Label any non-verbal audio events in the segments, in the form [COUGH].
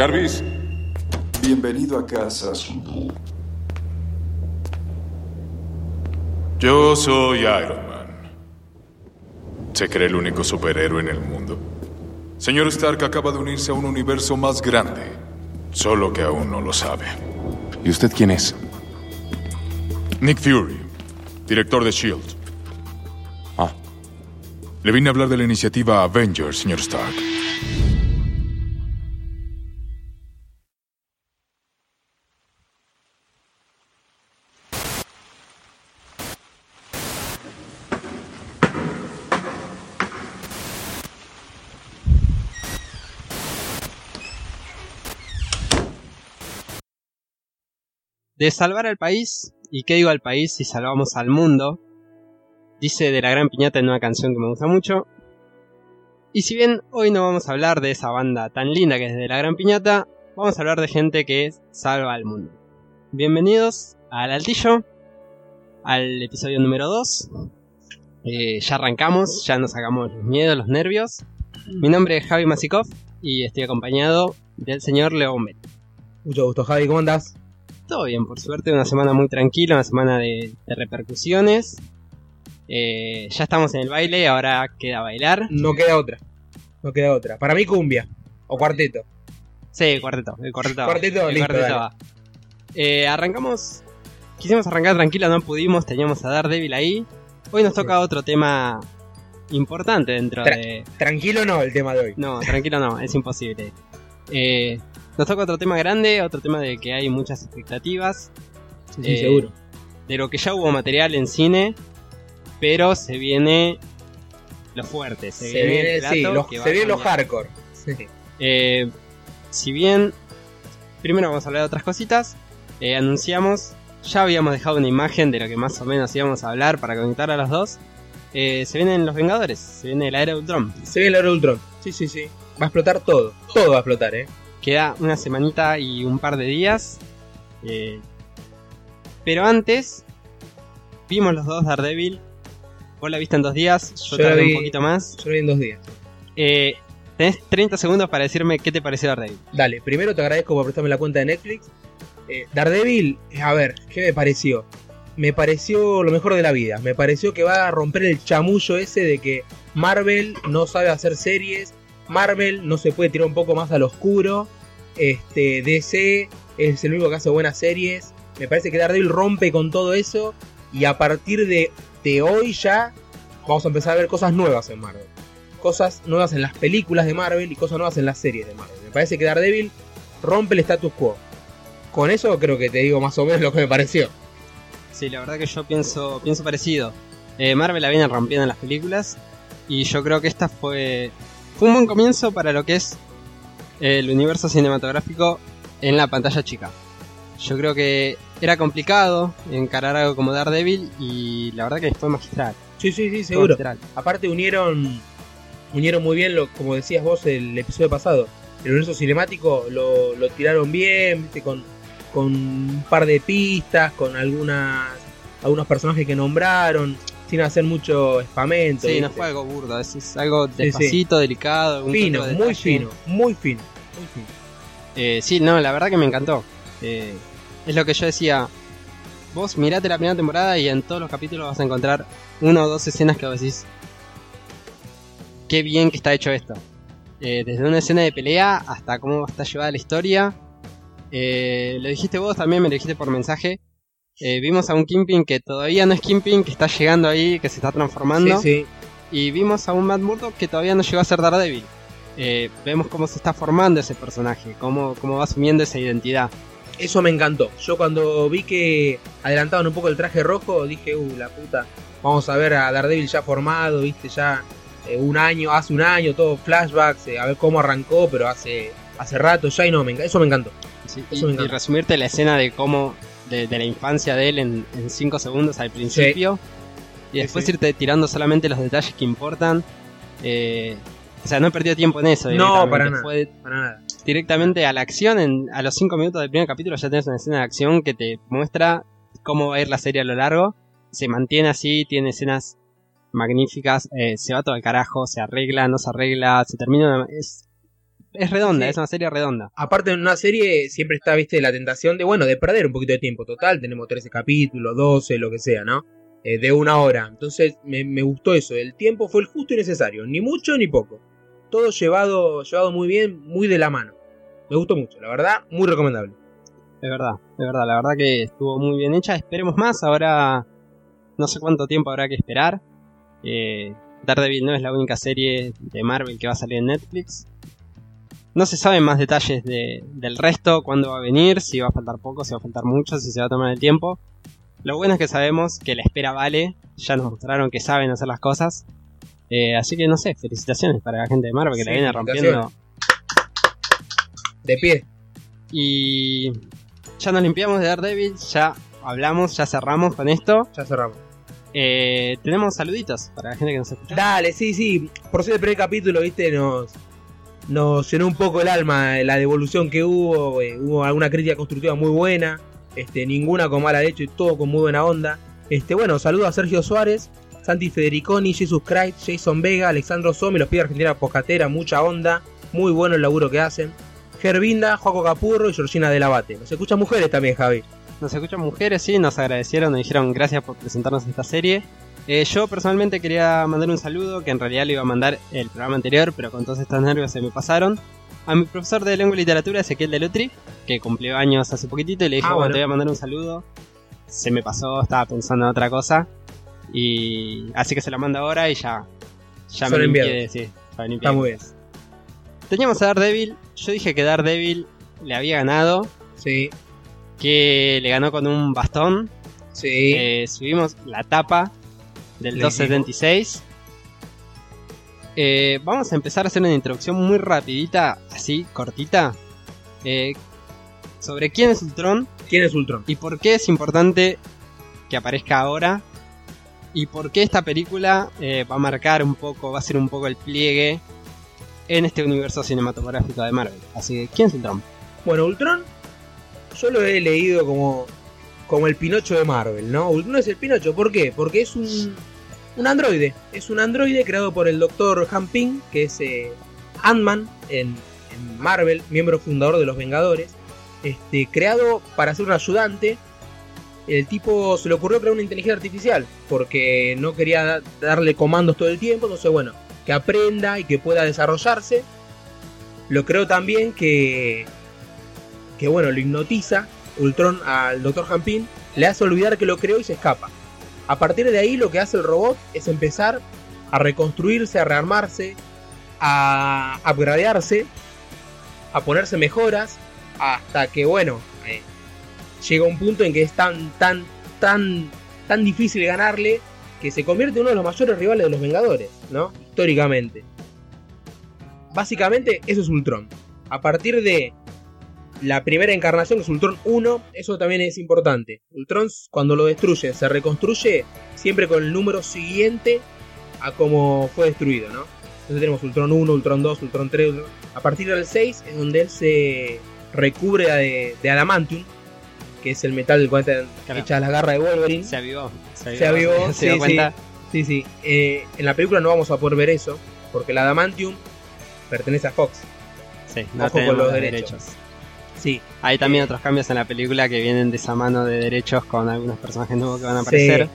Jarvis, Bienvenido a casa, yo soy Iron Man. Se cree el único superhéroe en el mundo. Señor Stark acaba de unirse a un universo más grande, solo que aún no lo sabe. ¿Y usted quién es? Nick Fury, director de Shield. Ah. Le vine a hablar de la iniciativa Avengers, señor Stark. De salvar al país, y qué digo al país si salvamos al mundo, dice de la gran piñata en una canción que me gusta mucho. Y si bien hoy no vamos a hablar de esa banda tan linda que es de la gran piñata, vamos a hablar de gente que salva al mundo. Bienvenidos al Altillo, al episodio número 2. Eh, ya arrancamos, ya nos sacamos los miedos, los nervios. Mi nombre es Javi Masikov y estoy acompañado del señor León Bet. Mucho gusto, Javi, ¿cómo andás? Todo bien, por suerte, una semana muy tranquila, una semana de, de repercusiones. Eh, ya estamos en el baile, ahora queda bailar. No queda otra. No queda otra. Para mí, cumbia. O cuarteto. Sí, cuarteto, el cuarteto. Cuarteto, el listo, cuarteto dale. va. Eh, arrancamos. Quisimos arrancar tranquila, no pudimos, teníamos a Daredevil ahí. Hoy nos toca otro tema importante dentro Tra- de. Tranquilo no el tema de hoy. No, tranquilo no, es imposible. Eh, [LAUGHS] nos toca otro tema grande, otro tema de que hay muchas expectativas. Sí, sí, Eh, seguro. de lo que ya hubo material en cine, pero se viene lo fuerte, se, Se viene, el plato sí, los, se a vienen los hardcore. Sí. Eh, si bien, primero vamos a hablar de otras cositas, eh, anunciamos, ya habíamos dejado una imagen de lo que más o menos íbamos a hablar para conectar a los dos. Eh, se vienen los Vengadores, se viene el de Ultron. Se viene el Era Ultron. Sí, sí, sí. Va a explotar todo. Todo va a explotar, eh. Queda una semanita y un par de días. eh, pero antes, vimos los dos Daredevil. Vos la viste en dos días, yo, Yo la tardé vi- un poquito más. Yo lo vi en dos días. Eh, tenés 30 segundos para decirme qué te pareció Daredevil. Dale, primero te agradezco por prestarme la cuenta de Netflix. Eh, Daredevil, a ver, ¿qué me pareció? Me pareció lo mejor de la vida. Me pareció que va a romper el chamullo ese de que Marvel no sabe hacer series. Marvel no se puede tirar un poco más al oscuro. Este, DC es el único que hace buenas series. Me parece que Daredevil rompe con todo eso. Y a partir de, de hoy ya vamos a empezar a ver cosas nuevas en Marvel. Cosas nuevas en las películas de Marvel y cosas nuevas en las series de Marvel. Me parece que Daredevil rompe el status quo. Con eso creo que te digo más o menos lo que me pareció. Sí, la verdad que yo pienso, pienso parecido. Eh, Marvel la viene rompiendo en las películas. Y yo creo que esta fue, fue un buen comienzo para lo que es el universo cinematográfico en la pantalla chica. Yo creo que era complicado encarar algo como Daredevil y la verdad que fue magistral. Sí, sí, sí, seguro. magistral. Aparte unieron unieron muy bien, lo, como decías vos el episodio pasado, el universo cinemático lo, lo tiraron bien, ¿viste? Con, con un par de pistas, con algunas algunos personajes que nombraron, sin hacer mucho espamento. Sí, no ¿viste? fue algo burdo, es, es algo sí. despacito, delicado. fino, de muy fino, muy fino, muy fino. Eh, sí, no, la verdad que me encantó. Eh, es lo que yo decía. Vos mirate la primera temporada y en todos los capítulos vas a encontrar una o dos escenas que vos decís. Qué bien que está hecho esto. Eh, desde una escena de pelea hasta cómo está llevada la historia. Lo dijiste vos también, me lo dijiste por mensaje. Eh, vimos a un Kimping que todavía no es Kimping, que está llegando ahí, que se está transformando. Sí, sí. Y vimos a un Matt Murdock que todavía no llegó a ser Daredevil. Eh, vemos cómo se está formando ese personaje, cómo, cómo va asumiendo esa identidad. Eso me encantó. Yo cuando vi que adelantaban un poco el traje rojo, dije, uh, la puta. Vamos a ver a Daredevil ya formado, viste, ya eh, un año, hace un año, todo flashbacks, eh, a ver cómo arrancó, pero hace hace rato ya y no, me eso me encantó. Sí, y, resumirte la escena de cómo, de, de la infancia de él en 5 segundos al principio. Y después sí. irte tirando solamente los detalles que importan. Eh, o sea, no perdió tiempo en eso. No, directamente, para nada. Fue Para nada. directamente a la acción. En, a los 5 minutos del primer capítulo ya tenés una escena de acción que te muestra cómo va a ir la serie a lo largo. Se mantiene así, tiene escenas magníficas. eh, se va todo al carajo, se arregla, no se arregla, se termina. una- es es redonda, Sí. es una serie redonda. Aparte en una serie siempre está, viste, la tentación de, bueno, de perder un poquito de tiempo. Total, tenemos 13 capítulos, 12, lo que sea, ¿no? Eh, de una hora. Entonces me, me gustó eso. El tiempo fue el justo y necesario. Ni mucho ni poco. Todo llevado, llevado muy bien, muy de la mano. Me gustó mucho, la verdad, muy recomendable. Es verdad, es verdad, la verdad que estuvo muy bien hecha. Esperemos más, ahora no sé cuánto tiempo habrá que esperar. Eh, Daredevil no es la única serie de Marvel que va a salir en Netflix. No se saben más detalles de- del resto, cuándo va a venir, si va a faltar poco, si va a faltar mucho, si se va a tomar el tiempo. Lo bueno es que sabemos que la espera vale, ya nos mostraron que saben hacer las cosas. Eh, así que no sé, felicitaciones para la gente de Marvel que la Sí, viene rompiendo. De pie. Y ya nos limpiamos de Daredevil, ya hablamos, ya cerramos con esto. Ya cerramos. Eh, tenemos saluditos para la gente que nos escucha. Dale, sí, sí. Por ser el primer capítulo, viste, nos, nos llenó un poco el alma eh, la devolución que hubo. eh, hubo alguna crítica constructiva muy buena. Este, ninguna con mala leche todo con muy buena onda. Este, bueno, saludo a Sergio Suárez, Santi Federiconi, Jesus Christ, Jason Vega, Alexandro Somi, los pibes de Argentina Poscatera, mucha onda. Muy bueno el laburo que hacen. Gervinda, Joaco Capurro y Georgina del Abate. Nos escuchan mujeres también, Javi. Nos escuchan mujeres, sí, nos agradecieron, nos dijeron gracias por presentarnos esta serie. Eh, yo personalmente quería mandar un saludo, que en realidad le iba a mandar el programa anterior, pero con todos estos nervios se me pasaron. A mi profesor de lengua y literatura, Ezequiel Delutri, que cumplió años hace poquitito, y le dije, Ah, bueno, te voy a mandar un saludo. Se me pasó, estaba pensando en otra cosa. Y así que se la mando ahora y ya, ya Son me limpié, sí, ya me. Está muy bien. Teníamos a Daredevil, yo dije que Daredevil le había ganado, Sí, que le ganó con un bastón, sí. eh, subimos la tapa del Le 276. Eh, vamos a empezar a hacer una introducción muy rapidita, así, cortita, eh, sobre quién es Ultron ¿Quién es Ultron? y por qué es importante que aparezca ahora y por qué esta película eh, va a marcar un poco, va a ser un poco el pliegue en este universo cinematográfico de Marvel. Así que, ¿quién es Ultron? Bueno, Ultron, yo lo he leído como, como el Pinocho de Marvel, ¿no? Ultron es el Pinocho, ¿por qué? Porque es un, un androide. Es un androide creado por el Dr. Han Ping, que es eh, Ant-Man en, Marvel, miembro fundador de los Vengadores. Este, creado para ser un ayudante. El tipo se le ocurrió crear una inteligencia artificial porque no quería da- darle comandos todo el tiempo. Entonces, bueno, que aprenda y que pueda desarrollarse. Lo creo también que, que bueno, lo hipnotiza Ultron al Dr. Hampin, le hace olvidar que lo creó y se escapa. A partir de ahí lo que hace el robot es empezar a reconstruirse, a rearmarse, a upgradearse, a ponerse mejoras, hasta que bueno, eh, llega un punto en que es tan, tan, tan, tan difícil ganarle que se convierte en uno de los mayores rivales de los Vengadores, ¿no? Históricamente. Básicamente eso es Ultron. A partir de la primera encarnación, que es Ultron 1, eso también es importante. Ultron, cuando lo destruye, se reconstruye siempre con el número siguiente a como fue destruido, ¿no? Entonces tenemos Ultron 1, Ultron 2, Ultron 3. Ultron- A partir del 6 es donde él se recubre de, de adamantium, que es el metal del cual está Claro. hecha la garra de Wolverine. Se avivó. Se Se avivó, [LAUGHS] ¿Se sí, cuenta? Sí, sí. Eh, en la película no vamos a poder ver eso, porque el adamantium pertenece a Fox. Sí, no Ojo con los los derechos. derechos. Sí, Hay también Eh, otros cambios en la película que vienen de esa mano de derechos con algunos personajes nuevos que van a aparecer.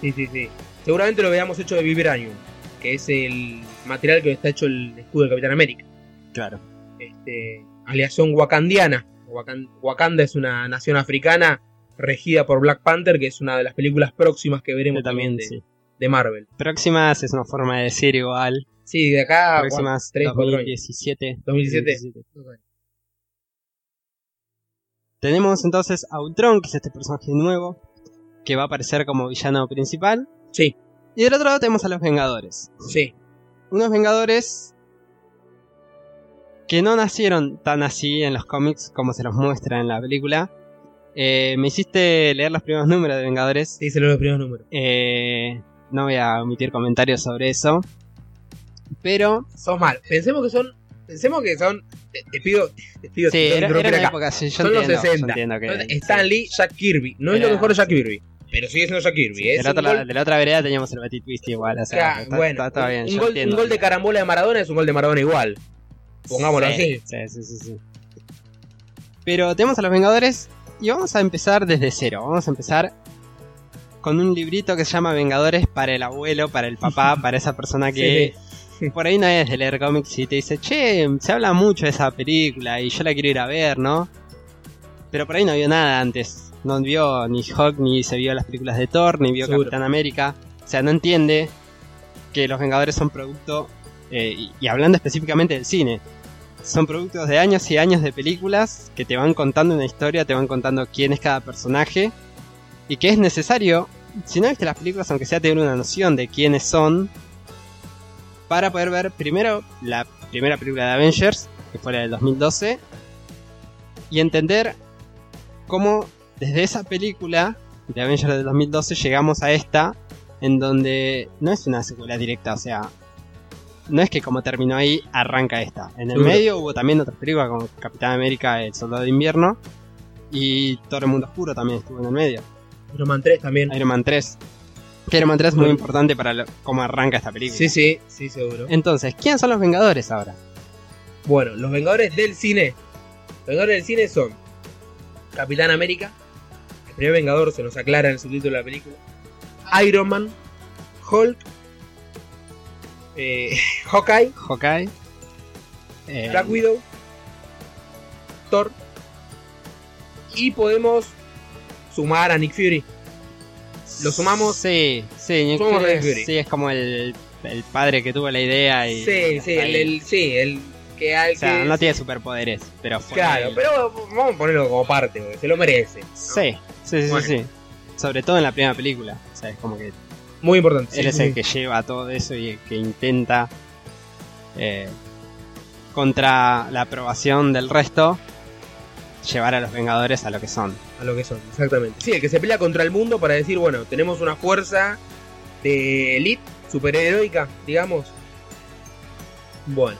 Sí, sí, sí. Seguramente lo veamos hecho de Vibranium, que es el material que está hecho el escudo del Capitán América. Claro. Este, aleación wakandiana. Wakan- Wakanda es una nación africana regida por Black Panther, que es una de las películas próximas que veremos Yo también, de, sí. de Marvel. Próximas es una forma de decir igual. Sí, de acá Próximas 3, 4 años. 2017. 2017. Tenemos entonces a Ultron, que es este personaje nuevo, que va a aparecer como villano principal. Sí, Y del otro lado tenemos a los Vengadores. sí. Unos Vengadores que no nacieron tan así en los cómics como se los muestra en la película. Eh, me hiciste leer los primeros números de Vengadores. Sí, se los primeros números. Eh, no voy a omitir comentarios sobre eso. Pero Son mal. Pensemos que son. Pensemos que son. Te, te pido. Te pido sí, te era, interrumpir era una acá. época sí, yo Son los entiendo, yo 60. entiendo que- Entonces, sí. Stan Lee, Jack Kirby. No es lo mejor Jack Kirby. Pero sigue siendo Jack Kirby. ¿eh? de, la otra, gol- de la otra vereda teníamos el Betty Twist igual. O sea, está, bueno, está todo bien. un, yo gol, entiendo. un gol de carambola de Maradona es un gol de Maradona igual. Pongámoslo Sí, así. Sí, sí, sí, sí. Pero tenemos a los Vengadores y vamos a empezar desde cero. Vamos a empezar con un librito que se llama Vengadores para el abuelo, para el papá, [LAUGHS] para esa persona que por ahí no es de leer cómics y te dice, che, se habla mucho de esa película y yo la quiero ir a ver, ¿no? Pero por ahí no vio nada antes. No vio ni Hulk, ni se vio las películas de Thor, ni vio Seguro. Capitán América. O sea, no entiende que los Vengadores son producto, eh, y, y hablando específicamente del cine, son productos de años y años de películas que te van contando una historia, te van contando quién es cada personaje y que es necesario, si no viste las películas, aunque sea tener una noción de quiénes son, para poder ver primero la primera película de Avengers, que fue la del 2012, y entender cómo desde esa película de Avengers del 2012 llegamos a esta, en donde no es una secuela directa, o sea, no es que como terminó ahí, arranca esta. En el Seguro. medio hubo también otras películas como Capitán América, El Soldado de Invierno, y Todo el Mundo Oscuro también estuvo en el medio. Iron Man 3 también. Iron Man 3. Iron Man 3 es muy importante para lo- cómo arranca esta película. Sí, sí, sí, seguro. Entonces, ¿quiénes son los Vengadores ahora? Bueno, los Vengadores del cine. Los Vengadores del cine son Capitán América, el primer Vengador se nos aclara en el subtítulo de la película, Iron Man, Hulk, eh, [LAUGHS] Hawkeye, Hawkeye. eh, Black Widow, Thor y podemos sumar a Nick Fury. Lo sumamos. Sí, sí, es- sí, es como el, el padre que tuvo la idea y. Sí, sí, el, el- sí, el que al O sea, que- no tiene superpoderes, pero. Claro, pero vamos a ponerlo como parte, porque se lo merece. ¿no? Sí, sí, sí, Bueno. sí. Sobre todo en la primera película. O sea, es como que Muy importante. él sí, es sí, el que lleva todo eso y el que intenta. eh, contra la aprobación del resto, llevar a los Vengadores a lo que son. A lo que son, exactamente. Sí, el que se pelea contra el mundo para decir, bueno, tenemos una fuerza de elite, superheroica, digamos. Bueno.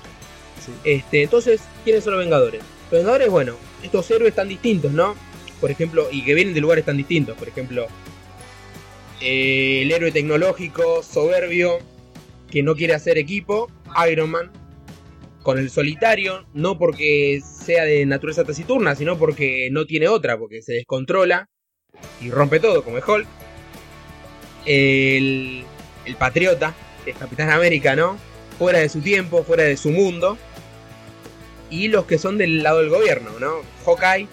Sí. Este, entonces, ¿quiénes son los Vengadores? Los Vengadores, bueno, estos héroes tan distintos, ¿no? Por ejemplo, y que vienen de lugares tan distintos. Por ejemplo, eh, el héroe tecnológico, soberbio, que no quiere hacer equipo, Iron Man. Con el solitario, no porque sea de naturaleza taciturna, sino porque no tiene otra, porque se descontrola y rompe todo, como es Hulk. El, el patriota, que es Capitán América, ¿no? Fuera de su tiempo, fuera de su mundo. Y los que son del lado del gobierno, ¿no? Hawkeye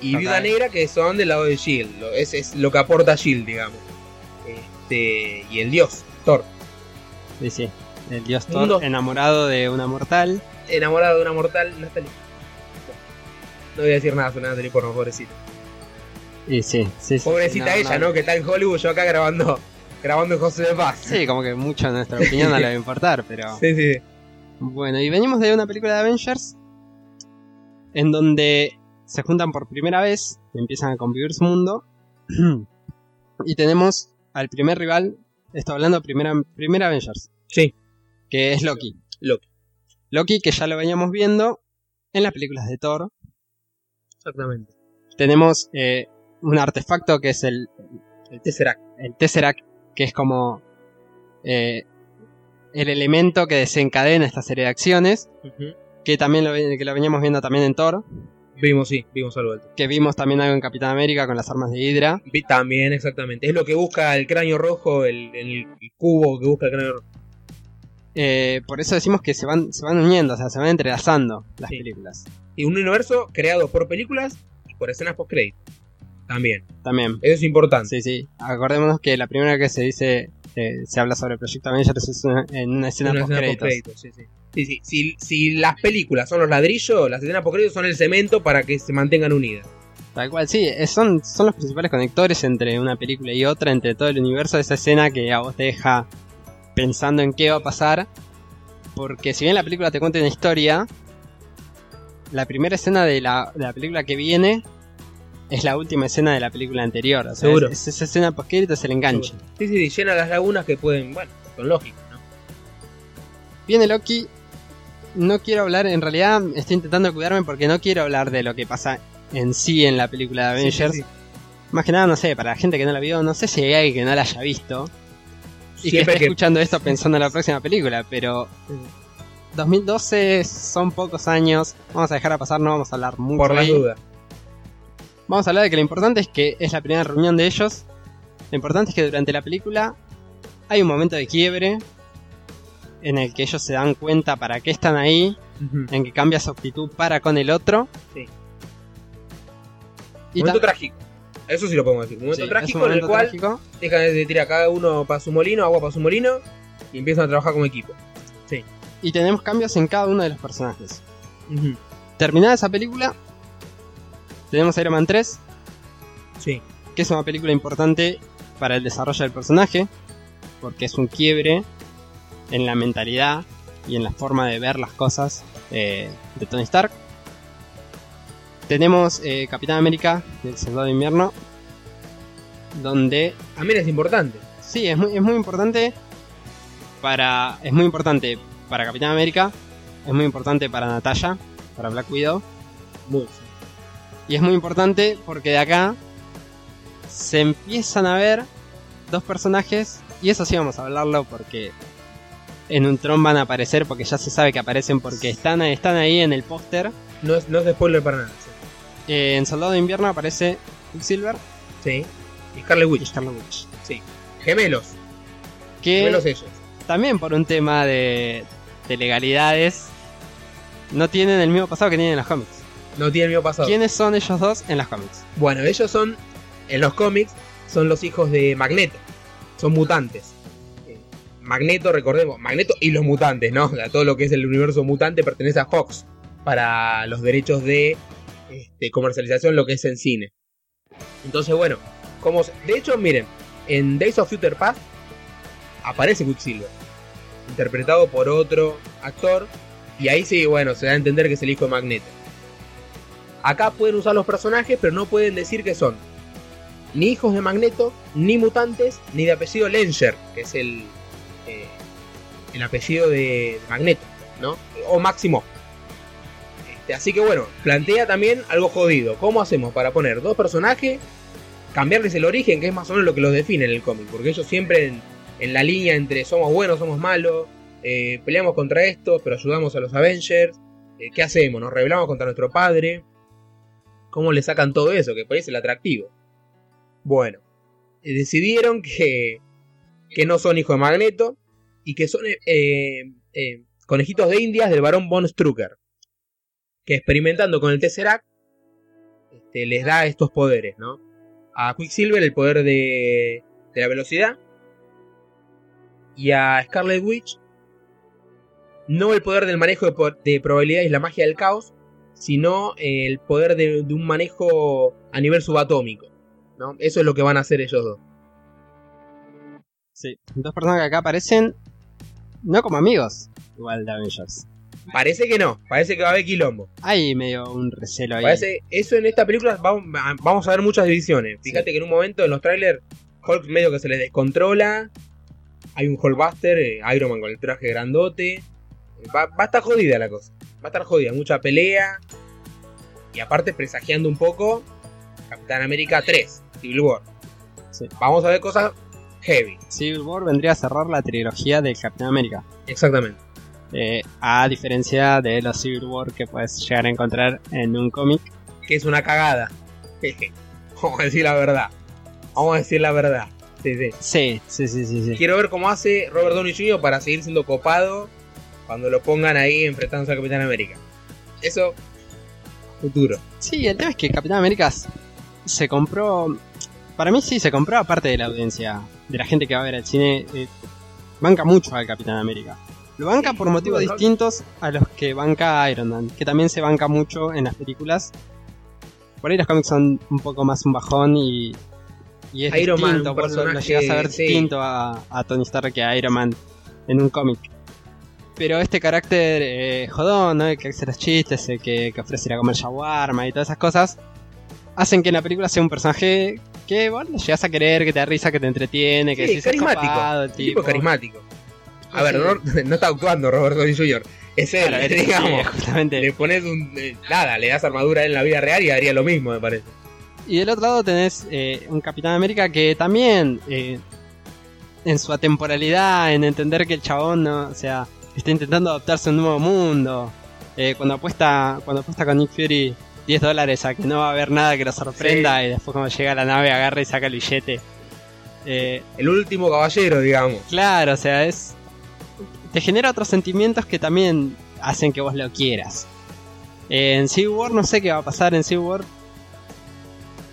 y Hawkeye. Viuda Negra, que son del lado de Shield. Lo- Es, es lo que aporta Shield, digamos. Este, y el dios, Thor. Sí, sí. El dios Thor Mundo. enamorado de una mortal. Enamorado de una mortal, Natalie. No voy a decir nada sobre Natalie, por favor, pobrecita. Y sí, sí, sí. Pobrecita ella, ¿no? Que está en Hollywood, yo acá grabando, grabando en José de Paz. Sí, como que mucho nuestra opinión no le va a importar, pero. [LAUGHS] Sí, sí. Bueno, y venimos de una película de Avengers en donde se juntan por primera vez, empiezan a convivir su mundo [CLEARS THROAT] y tenemos al primer rival, estoy hablando primera, primera Avengers, Sí. Que es Loki. Loki. Loki que ya lo veníamos viendo en las películas de Thor. Exactamente. Tenemos eh, un artefacto que es el, El Tesseract. el Tesseract, que es como eh, el elemento que desencadena esta serie de acciones, que también lo, que lo veníamos viendo también en Thor, Vimos, sí, vimos algo Thor. que vimos también algo en Capitán América con las armas de Hydra. También, exactamente. Es lo que busca el cráneo rojo, el, el cubo que busca el cráneo rojo. Eh, por eso decimos que se van, se van uniendo, o sea, se van entrelazando las Sí. películas. Y un universo creado por películas y por escenas post-credit. También. También. Eso es importante. Sí, sí. Acordémonos que la primera que se dice, eh, se habla sobre el proyecto Avengers es una- en una escena Una post sí, sí. Sí, sí. Si, si las películas son los ladrillos, las escenas post son el cemento para que se mantengan unidas. Tal cual, sí, son, son los principales conectores entre una película y otra, entre todo el universo, esa escena que a vos te deja pensando en qué va a pasar. Porque si bien la película te cuenta una historia, la primera escena de la, de la película que viene es la última escena de la película anterior. O sea, Seguro. es- es esa escena post es el enganche. Sí, sí, sí, llena las lagunas que pueden, bueno, son lógicas, ¿no? Viene Loki. No quiero hablar, en realidad estoy intentando cuidarme porque no quiero hablar de lo que pasa en sí en la película de Avengers. Sí, sí, Más que nada, no sé, para la gente que no la vio, no sé si hay alguien que no la haya visto y que esté que, escuchando esto pensando en la próxima película, pero 2012 son pocos años. Vamos a dejar a pasar, no vamos a hablar mucho. Por la ahí. duda. Vamos a hablar de que lo importante es que es la primera reunión de ellos. Lo importante es que durante la película hay un momento de quiebre en el que ellos se dan cuenta para qué están ahí, en que cambia su actitud para con el otro. Sí. Y momento trágico. Eso sí lo podemos decir. Momento sí, es trágico un en el momento cual trágico. dejan de tirar cada uno para su molino, agua para su molino, y empiezan a trabajar como equipo. Y tenemos cambios en cada uno de los personajes. Terminada esa película, tenemos Iron Man 3, Sí. que es una película importante para el desarrollo del personaje, porque es un quiebre en la mentalidad y en la forma de ver las cosas eh, de Tony Stark. Tenemos eh, Capitán América del Soldado de Invierno, donde También es importante. sí es muy, es muy importante para es muy importante para Capitán América, es muy importante para Natalia, para Black Widow. Muy. Y es muy importante porque de acá se empiezan a ver dos personajes. Y eso sí vamos a hablarlo porque en un tron van a aparecer porque ya se sabe que aparecen porque están, están ahí en el póster. No es, no es spoiler para nada. Eh, en Soldado de Invierno aparece Quicksilver Sí. Y Scarlet y Witch. Scarlet Witch. Gemelos. Que Gemelos ellos. también por un tema de, de legalidades no tienen el mismo pasado que tienen en los cómics. No tienen el mismo pasado. ¿Quiénes son ellos dos en los cómics? Bueno, ellos son, en los cómics, son los hijos de Magneto. Son mutantes. Eh, Magneto, recordemos, Magneto y los mutantes, ¿no? O sea, todo lo que es el universo mutante pertenece a Fox para los derechos de este, comercialización, lo que es en cine. Entonces, bueno, como de hecho, miren, en Days of Future Past aparece Quicksilver, interpretado por otro actor, y ahí sí, bueno, se da a entender que es el hijo de Magneto. Acá pueden usar los personajes, pero no pueden decir que son ni hijos de Magneto, ni mutantes, ni de apellido Lenger, que es el, eh, el apellido de Magneto, ¿no? O Máximo. Este, así que bueno, plantea también algo jodido. ¿Cómo hacemos para poner dos personajes, cambiarles el origen, que es más o menos lo que los define en el cómic? Porque ellos siempre en, la línea entre somos buenos, somos malos, eh, peleamos contra estos, pero ayudamos a los Avengers. eh, ¿Qué hacemos? ¿Nos rebelamos contra nuestro padre? ¿Cómo le sacan todo eso? Que parece el atractivo. Bueno, eh, decidieron que, que no son hijos de Magneto y que son conejitos de indias del varón Von Strucker. Que experimentando con el Tesseract este, les da estos poderes, ¿no? A Quicksilver el poder de, de la velocidad. Y a Scarlet Witch no el poder del manejo de, de probabilidades y la magia del caos, sino el poder de, de un manejo a nivel subatómico. ¿no? Eso es lo que van a hacer ellos dos. Sí, dos personas que acá aparecen no como amigos, igual de Avengers. Parece que no, parece que va a haber quilombo. Hay medio un recelo ahí. Parece, eso en esta película vamos, vamos a ver muchas divisiones. Fíjate que en un momento en los trailers Hulk medio que se le descontrola. Hay un Hulkbuster, eh, Iron Man con el traje grandote. Va, va a estar jodida la cosa. Va a estar jodida, mucha pelea. Y aparte presagiando un poco Capitán América 3, Civil War. Sí. Vamos a ver cosas heavy. Civil War vendría a cerrar la trilogía del Capitán América. Exactamente. Eh, a diferencia de los Civil War que puedes llegar a encontrar en un cómic. Que es una cagada. [LAUGHS] Vamos a decir la verdad. Vamos a decir la verdad. Sí, sí. Sí, sí, sí, sí. sí. Quiero ver cómo hace Robert Downey Jr. para seguir siendo copado cuando lo pongan ahí enfrentándose a Capitán América. Eso, futuro. Sí, el tema es que Capitán América se compró. Para mí sí, se compró aparte de la audiencia, de la gente que va a ver el cine. eh, banca mucho al Capitán América. Lo banca por motivos distintos a los que banca Iron Man, que también se banca mucho en las películas. Por ahí los cómics son un poco más un bajón y. Y es Iron Man, distinto, vos lo, lo llegas a ver sí. distinto a, a Tony Stark que a Iron Man en un cómic. Pero este carácter eh, jodón, ¿no? El que hace los chistes, el que, que ofrece ir a comer shawarma y todas esas cosas, hacen que en la película sea un personaje que, bueno, llegas a querer, que te da risa, que te entretiene, que Sí, decís, es carismático. copado, el tipo tipo. carismático. A ver, no, [LAUGHS] no está actuando Robert Downey Jr. Es él, Claro, [LAUGHS] digamos. justamente. Le pones un. eh, nada, le das armadura en la vida real y haría lo mismo, me parece. Y del otro lado tenés eh, un Capitán América que también, eh, en su atemporalidad, en entender que el chabón no, o sea, está intentando adaptarse a un nuevo mundo. Eh, cuando apuesta cuando apuesta con Nick Fury 10 dólares a que no va a haber nada que lo sorprenda y después cuando llega a la nave agarra y saca el billete. Eh, El último caballero, digamos. claro, o sea, es... Te genera otros sentimientos que también hacen que vos lo quieras. Eh, en Civil War no sé qué va a pasar en Civil War.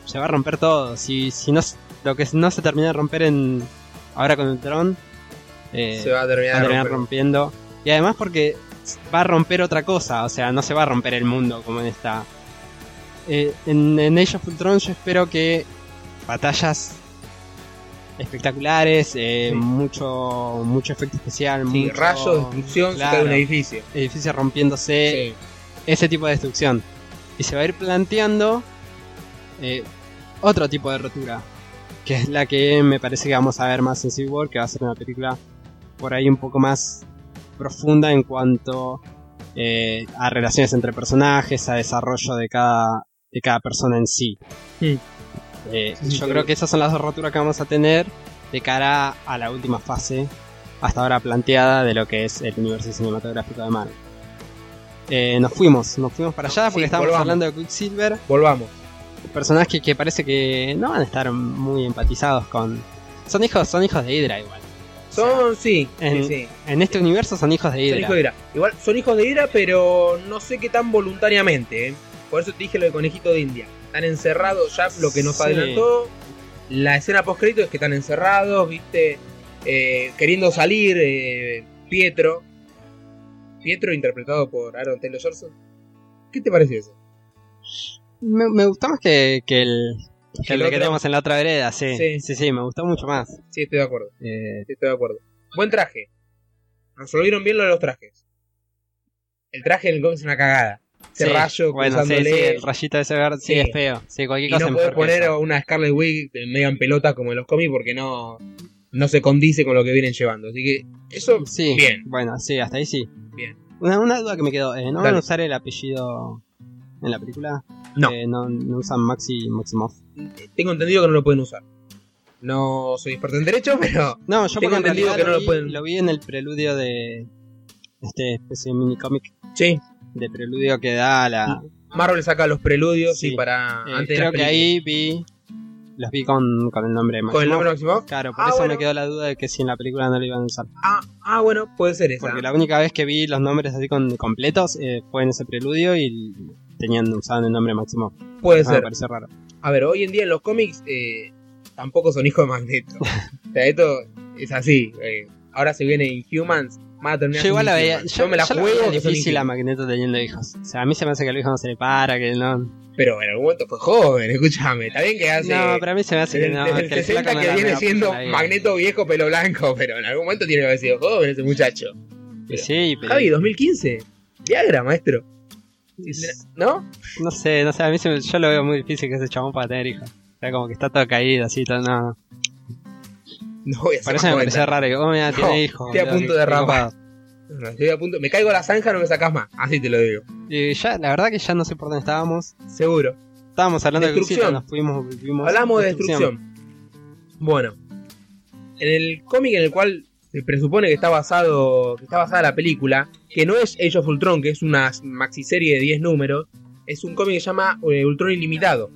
Se va a romper todo. Si, si no, lo que no se termina de romper en ahora con el tron, eh, Se va a terminar, va a terminar rompiendo. Y además porque va a romper otra cosa, o sea, no se va a romper el mundo como en esta. Eh, en, en Age of Ultron yo espero que batallas espectaculares, eh, Sí. mucho mucho efecto especial, Sí, mucho, rayos, destrucción, claro, cae un edificio. edificios rompiéndose, Sí. ese tipo de destrucción. Y se va a ir planteando eh, otro tipo de rotura, que es la que me parece que vamos a ver más en Civil War, que va a ser una película por ahí un poco más profunda en cuanto eh, a relaciones entre personajes, a desarrollo de cada, de cada persona en sí. Eh, Sí, yo sí. creo que esas son las dos roturas que vamos a tener de cara a la última fase hasta ahora planteada de lo que es el universo cinematográfico de Marvel. Eh, nos fuimos, nos fuimos para allá porque Sí, estábamos volvamos. hablando de Quicksilver, Volvamos. personajes que, parece que no van a estar muy empatizados con... Son hijos, son hijos de Hydra igual. Son, sí, en, sí, en este universo son hijos de Son Hydra. hijos de Hydra. Igual son hijos de Hydra, pero no sé qué tan voluntariamente. ¿eh? Por eso te dije lo de conejito de India. Están encerrados ya, lo que nos Sí. adelantó. La escena post es que están encerrados, viste, Eh, queriendo salir. eh, Pietro. Pietro interpretado por Aaron Taylor Johnson. ¿Qué te pareció eso? Me, me gustó más que, que el, que ¿El el que otro? tenemos en la otra vereda, sí. Sí. Sí, sí, me gustó mucho más. Sí, estoy de acuerdo. Eh, Sí, estoy de acuerdo. Buen traje. Resolvieron bien lo de los trajes. El traje en el cómic es una cagada. Ese sí, rayo bueno, sí, sí, el rayito ese verde, sí, es feo. Sí, cualquier Y cosa no es puedes poner una Scarlet Wig medio en pelota como en los cómics porque no, no se condice con lo que vienen llevando. Así que eso, Sí, bien. bueno, sí, hasta ahí sí. Bien. Una, una duda que me quedó, eh, ¿no van Dale. a usar el apellido en la película? No. Eh, no, no usan Maxi Maximoff. Tengo entendido que no lo pueden usar. No soy experto en derecho, pero [LAUGHS] No, yo Tengo entendido que no lo vi- pueden- Lo vi en el preludio de este especie de mini cómic sí. De preludio que da la... Marvel saca los preludios Sí. y para Eh, antes de creo las que ahí vi... Los vi con, con el nombre de con el nombre Maximoff. Claro, por Ah, eso bueno. me quedó la duda de que si en la película no lo iban a usar. Ah, ah, bueno, puede ser esa. Porque la única vez que vi los nombres así con completos eh, fue en ese preludio y tenían usaban el nombre Maximoff. Puede Ah, me ser. parece raro. A ver, hoy en día en los cómics eh, tampoco son hijos de Magneto. [LAUGHS] o sea, esto es así. eh, ahora se viene Inhumans, Yo igual la veía. Yo, Yo me la yo juego son difícil a Inhumans. Magneto teniendo hijos. O sea, a mí se me hace que el hijo no se le para, que no. Pero en algún momento fue joven, escúchame. Está bien que hace. No, pero a mí se me hace que no. el que el 60 flaco no que la viene siendo. Magneto viejo pelo blanco, pero en algún momento tiene que haber sido joven ese muchacho. Sí, pero. Javi, 2015. Viagra, maestro. ¿No? No sé, no sé, a mí se me- yo lo veo muy difícil que ese chabón para tener hijos. O sea, como que está todo caído así, todo, no. [LAUGHS] no. Voy a hacer Por eso me parecía raro. que, Oh, mira, No, tiene hijos. estoy a punto de rapar. No, estoy a punto. Me caigo a la zanja, no me sacas más. Así te lo digo. Y ya, la verdad que ya no sé por dónde estábamos. Seguro. Estábamos hablando de Destrucción. Quicksilver, nos fuimos, fuimos Hablamos de destrucción. Bueno, en el cómic en el cual se presupone que está basado que está basada la película, que no es Age of Ultron, que es una maxiserie de 10 números, es un cómic que se llama eh, Ultron Ilimitado,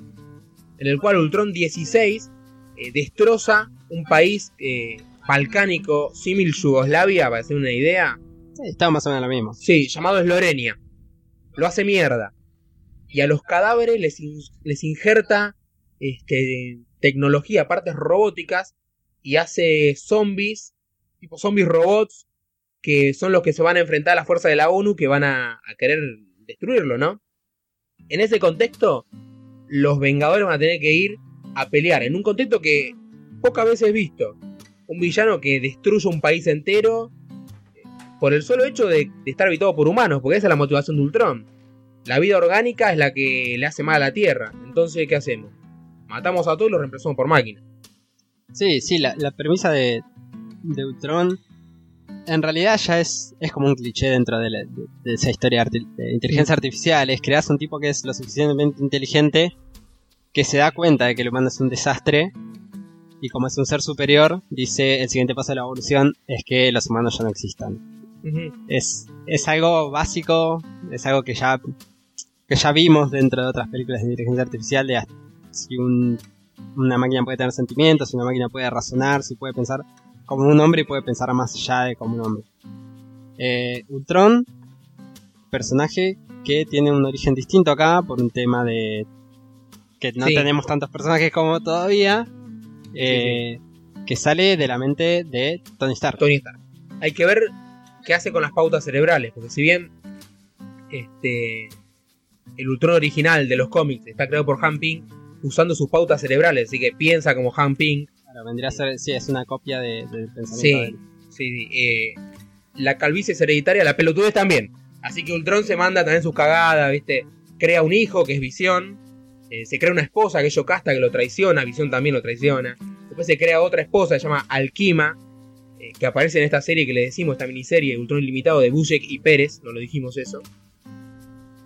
en el cual Ultron 16 eh, destroza un país eh, balcánico símil Yugoslavia, para hacer una idea, Sí, estaba más o menos lo mismo. Sí, llamado Eslovenia. Lo hace mierda. Y a los cadáveres les, in- les injerta este, tecnología, partes robóticas, y hace zombies, tipo zombies robots, que son los que se van a enfrentar a las fuerzas de la ONU que van a, a querer destruirlo, ¿no? En ese contexto, los Vengadores van a tener que ir a pelear, en un contexto que pocas veces visto. Un villano que destruye un país entero por el solo hecho de, de estar habitado por humanos, porque esa es la motivación de Ultron. La vida orgánica es la que le hace mal a la Tierra. Entonces, ¿qué hacemos? Matamos a todos y los reemplazamos por máquinas. Sí, sí, la, la premisa de, de Ultron en realidad ya es, es como un cliché dentro de, la- de- de esa historia arti- de inteligencia artificial. Es crear un tipo que es lo suficientemente inteligente que se da cuenta de que el humano es un desastre y como es un ser superior, dice el siguiente paso de la evolución es que los humanos ya no existan. Es, es algo básico, es algo que ya, que ya vimos dentro de otras películas de inteligencia artificial, de si un- una máquina puede tener sentimientos, si una máquina puede razonar, si puede pensar como un hombre y puede pensar más allá de como un hombre. Eh, Ultron, personaje que tiene un origen distinto acá por un tema de que no Sí. tenemos tantos personajes como todavía, eh, que sale de la mente de Tony Stark. Tony Stark. Hay que ver qué hace con las pautas cerebrales, porque si bien este el Ultron original de los cómics está creado por Han Ping usando sus pautas cerebrales, así que piensa como Han Ping. Claro, vendría a ser, sí, es una copia de- del pensamiento Sí, de él. sí, sí, eh, la calvicie es hereditaria, la pelotudez también. Así que Ultron se manda también sus cagadas, ¿viste? Crea un hijo que es Visión. Eh, se crea una esposa que es Yocasta que lo traiciona, Visión también lo traiciona. Después se crea otra esposa que se llama Alquima, eh, que aparece en esta serie que le decimos, esta miniserie Ultron Ilimitado de Busiek y Pérez, no lo dijimos eso.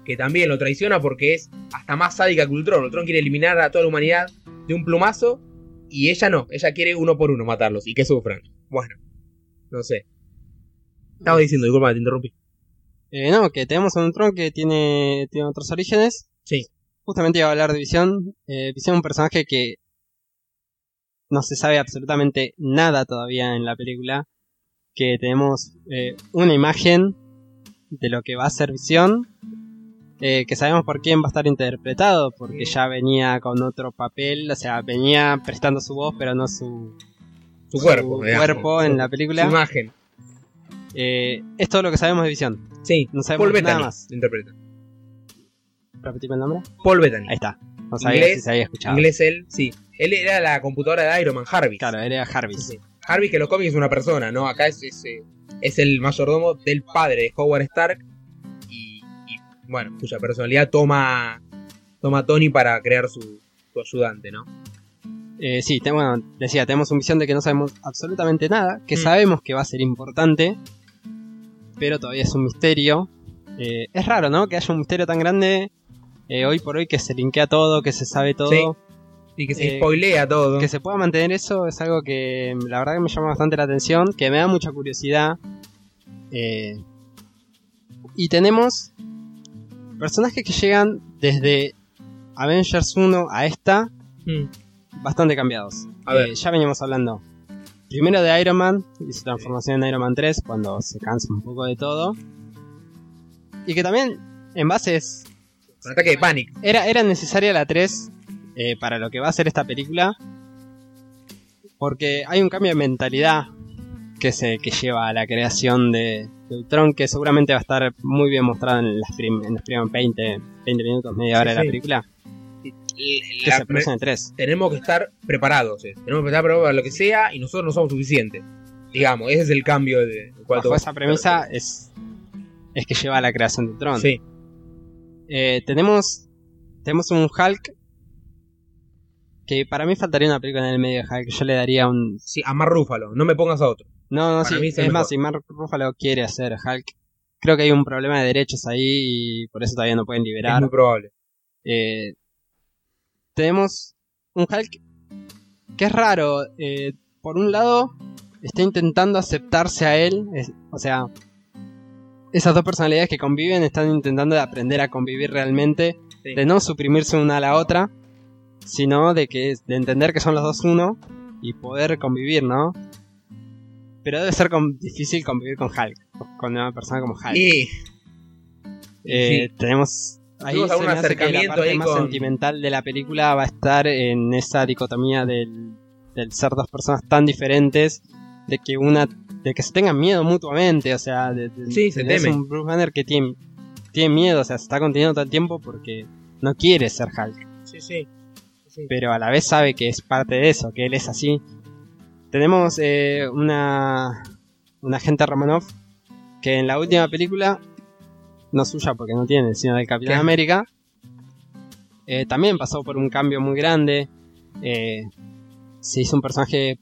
Que también lo traiciona porque es hasta más sádica que Ultron. Ultron quiere eliminar a toda la humanidad de un plumazo y ella no, ella quiere uno por uno matarlos y que sufran. Bueno, no sé. Estaba diciendo, disculpa, te interrumpí. Eh, no, que tenemos a un Tron que tiene, tiene otros orígenes. Sí. Justamente iba a hablar de Visión. Eh, Visión es un personaje que no se sabe absolutamente nada todavía en la película. Que tenemos eh, una imagen de lo que va a ser Visión. eh, que sabemos por quién va a estar interpretado, porque ya venía con otro papel, o sea, venía prestando su voz, pero no su, Su cuerpo, digamos. cuerpo en la Su película. imagen. Eh, es todo lo que sabemos de Visión. Sí, No sabemos Paul Bettany nada más. interpreta. Repetime el nombre. Paul Bettany. Ahí está. No sabía Inglés, si se había escuchado. Inglés él, sí. Él era la computadora de Iron Man, Jarvis. Claro, era Jarvis. Sí, sí. Jarvis que en los cómics es una persona, ¿no? Acá es, es, es el mayordomo del padre de Howard Stark. Y, y, bueno, cuya personalidad toma, toma Tony para crear su, su ayudante, ¿no? Eh, sí, te- bueno, decía, tenemos un visión de que no sabemos absolutamente nada, que Mm. sabemos que va a ser importante, pero todavía es un misterio. Eh, es raro, ¿no? Que haya un misterio tan grande eh, hoy por hoy que se linkea todo, que se sabe todo. Sí. Y que se Eh, spoilea todo. Que se pueda mantener eso es algo que la verdad que me llama bastante la atención, que me da mucha curiosidad. Eh, y tenemos personajes que llegan desde Avengers 1 a esta Mm. bastante cambiados. A ver. Eh, ya veníamos hablando primero de Iron Man y su transformación en Iron Man 3 cuando se cansa un poco de todo. Y que también en base es Un ataque de pánico. era, era necesaria la 3 eh, para lo que va a ser esta película. Porque hay un cambio de mentalidad que, se, que lleva a la creación de, de Ultron, que seguramente va a estar muy bien mostrado en, las prim- en los primeros 20, 20 minutos, media hora Sí, de la sí. película. Que La- se produce en 3. tenemos que estar preparados. eh. Tenemos que estar preparados para lo que sea y nosotros no somos suficientes. Digamos, ese es el cambio de, de cuanto- Bajo esa premisa es, es que lleva a la creación de Ultron. Sí. Eh, tenemos, tenemos un Hulk que para mí faltaría una película en el medio de Hulk. Yo le daría un Sí, a Mar Rúfalo, no me pongas a otro. No, no, Para sí. Es es más, si Mark Ruffalo quiere hacer Hulk, creo que hay un problema de derechos ahí y por eso todavía no pueden Es liberar. muy probable. Eh, tenemos un Hulk que es raro. eh, por un lado, está intentando aceptarse a él. es- o sea, esas dos personalidades que conviven están intentando de aprender a convivir realmente. Sí. De no suprimirse una a la otra, sino de que de entender que son los dos uno y poder convivir, ¿no? Pero debe ser difícil convivir con Hulk, con una persona como Hulk. Y Eh, sí. Tenemos ahí se algún me hace que la parte más con- sentimental de la película va a estar en esa dicotomía del, del ser dos personas tan diferentes, de que una de que se tengan miedo mutuamente, o sea, de, de- Sí, se tenés temen. un Bruce Banner que tiene, tiene miedo, o sea, se está conteniendo todo el tiempo porque no quiere ser Hulk, sí, sí. sí. pero a la vez sabe que es parte de eso, que él es así. Tenemos eh, una un agente Romanoff que en la última película no suya porque no tiene, sino del Capitán Claro. América. eh, también pasó por un cambio muy grande. eh, se hizo un personaje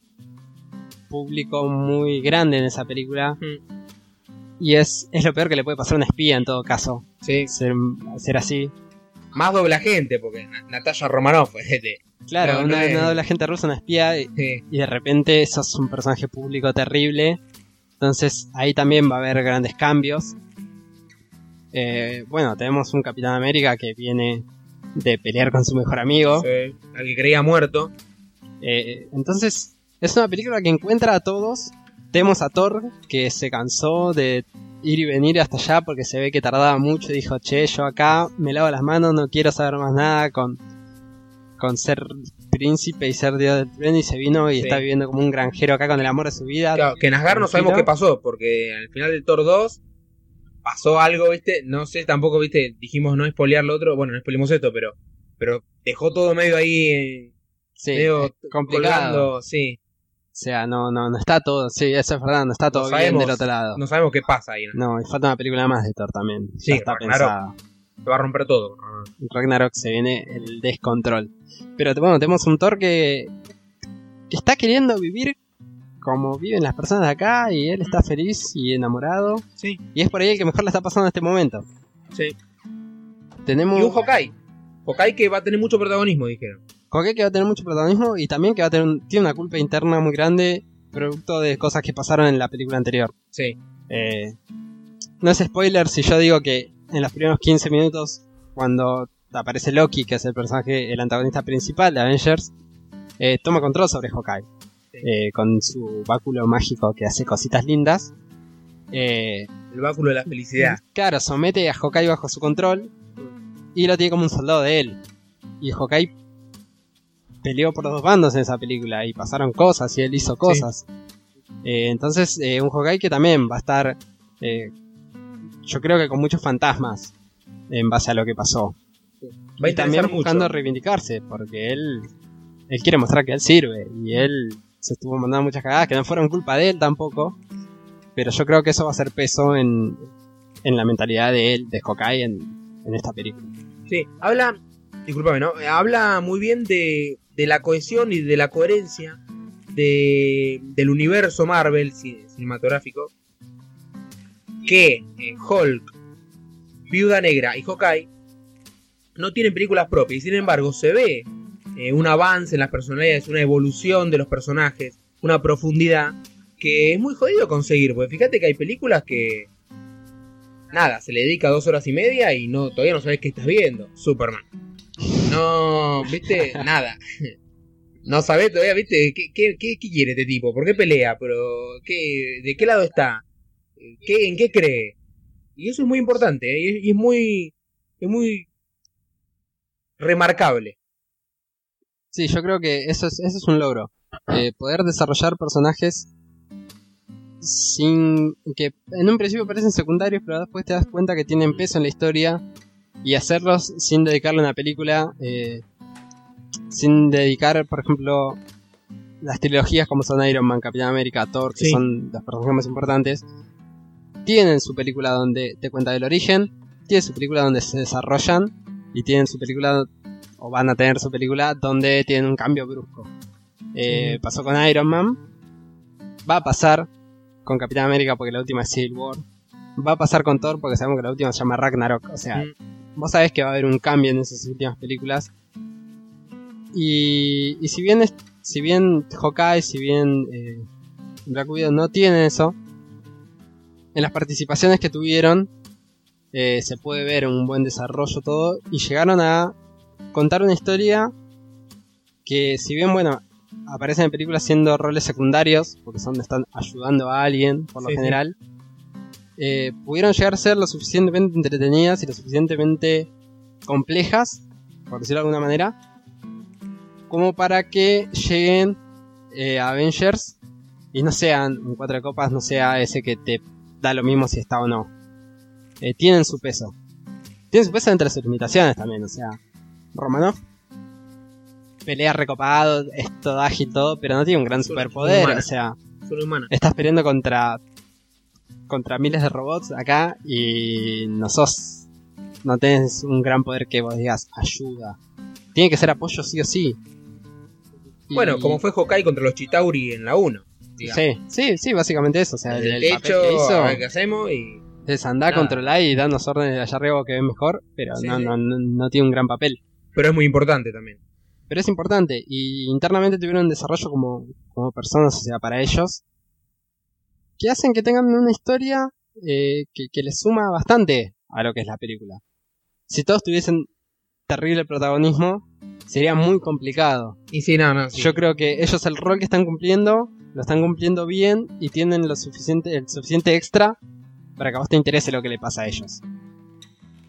público muy grande en esa película. Mm. Y es, es lo peor que le puede pasar a una espía en todo caso. Sí. Ser, ser así. Más doble gente, porque Na- Natalia Romanoff [LAUGHS] es de. Claro, No, no una, es- una doble agente rusa, una espía, y, Sí. y de repente sos un personaje público terrible. Entonces ahí también va a haber grandes cambios. Eh, bueno, tenemos un Capitán América que viene de pelear con su mejor amigo. Sí, al que creía muerto. Eh, entonces, es una película que encuentra a todos. Tenemos a Thor, que se cansó de ir y venir hasta allá porque se ve que tardaba mucho. Dijo, che, yo acá me lavo las manos, no quiero saber más nada con, con ser príncipe y ser dios del tren. Y se vino y Sí. está viviendo como un granjero acá con el amor de su vida. Claro, que en Asgard no sabemos qué pasó, porque al final del Thor 2 pasó algo, ¿viste? No sé tampoco, ¿viste? Dijimos no spoilear lo otro. Bueno, no spoileamos esto, pero pero dejó todo medio ahí eh, Sí, medio es complicado. colgando, sí. O sea, no, no, no está todo, sí, eso es verdad, no está todo No bien sabemos- del otro lado. No sabemos qué pasa ahí. ¿no? No, y falta una película más de Thor también. Sí, ya está pensada. Va a romper todo. Ragnarok se viene el descontrol. Pero bueno, tenemos un Thor que, que está queriendo vivir como viven las personas de acá y él está feliz y enamorado. Sí, Y es por ahí el que mejor le está pasando en este momento. sí. Tenemos Y un Hawkeye. Hawkeye que va a tener mucho protagonismo, dijeron. Hawkeye que va a tener mucho protagonismo y también que va a tener un- tiene una culpa interna muy grande producto de cosas que pasaron en la película anterior. Sí. Eh, no es spoiler si yo digo que en los primeros 15 minutos, cuando aparece Loki, que es el personaje, el antagonista principal de Avengers, eh, toma control sobre Hawkeye. eh, con su báculo mágico que hace cositas lindas. Eh, El báculo de la felicidad. claro, somete a Hawkeye bajo su control y lo tiene como un soldado de él. Y Hawkeye peleó por dos bandos en esa película y pasaron cosas y él hizo cosas. Eh, entonces, eh, un Hawkeye que también va a estar, eh, yo creo que con muchos fantasmas en base a lo que pasó. Va a y también buscando mucho. reivindicarse, porque él, él quiere mostrar que él sirve y él se estuvo mandando muchas cagadas que no fueron culpa de él tampoco. Pero yo creo que eso va a ser peso en, en la mentalidad de él, de Hawkeye, en, en esta película. Sí, habla, discúlpame, ¿no? Habla muy bien de, de la cohesión y de la coherencia de, del universo Marvel ci- cinematográfico. Que eh, Hulk, Viuda Negra y Hawkeye no tienen películas propias y sin embargo se ve eh, un avance en las personalidades, una evolución de los personajes, una profundidad que es muy jodido conseguir, porque fíjate que hay películas que nada, se le dedica dos horas y media y no todavía no sabes qué estás viendo. Superman. No, viste, nada. No sabes todavía, viste, ¿qué, qué, qué, qué quiere este tipo? ¿Por qué pelea? ¿Pero qué, de qué lado está? ¿Qué, ¿En qué cree? Y eso es muy importante, ¿eh? y, es, y es muy, es muy remarcable. Sí, yo creo que eso es, eso es un logro. Eh, poder desarrollar personajes sin que en un principio parecen secundarios, pero después te das cuenta que tienen peso en la historia y hacerlos sin dedicarle una película, eh, sin dedicar, por ejemplo, las trilogías como son Iron Man, Capitán América, Thor, que Sí. son los personajes más importantes, tienen su película donde te cuenta del origen, tienen su película donde se desarrollan y tienen su película o van a tener su película donde tienen un cambio brusco. Eh, Sí. Pasó con Iron Man, va a pasar con Capitán América porque la última es Civil War, va a pasar con Thor porque sabemos que la última se llama Ragnarok, o sea, Mm. Vos sabés que va a haber un cambio en esas últimas películas. Y, y si bien si bien Hawkeye, si bien eh, Black Widow no tienen eso, en las participaciones que tuvieron eh, se puede ver un buen desarrollo todo y llegaron a contar una historia que si bien bueno aparecen en películas siendo roles secundarios porque son están ayudando a alguien por lo Sí, sí. Eh, pudieron llegar a ser lo suficientemente entretenidas y lo suficientemente complejas por decirlo de alguna manera como para que lleguen eh, a Avengers y no sean un cuatro de copas no sea ese que te da lo mismo si está o no Eh, tienen su peso tienen su peso entre sus limitaciones también o sea Romanov pelea recopado, es todo ágil todo, pero no tiene un gran superpoder, humana. o sea, Solo humana. estás peleando contra contra miles de robots acá y no sos no tenés un gran poder que vos digas ayuda. Tiene que ser apoyo sí o sí. Y- Bueno, como fue Hawkeye contra los Chitauri en la 1. digamos. Sí, sí, sí, básicamente eso, o sea, el, el papel que hizo a hacemos y... es andar, controlar y darnos órdenes de allá arriba que ven mejor, pero Sí, no, sí. no, no, no tiene un gran papel. Pero es muy importante también. pero es importante y internamente tuvieron un desarrollo como, como personas, o sea, para ellos que hacen que tengan una historia eh, que, que les suma bastante a lo que es la película. Si todos tuviesen terrible protagonismo, sería muy complicado. Y sí, no, no. sí. Yo creo que ellos el rol que están cumpliendo, lo están cumpliendo bien y tienen lo suficiente, el suficiente extra para que a vos te interese lo que le pasa a ellos.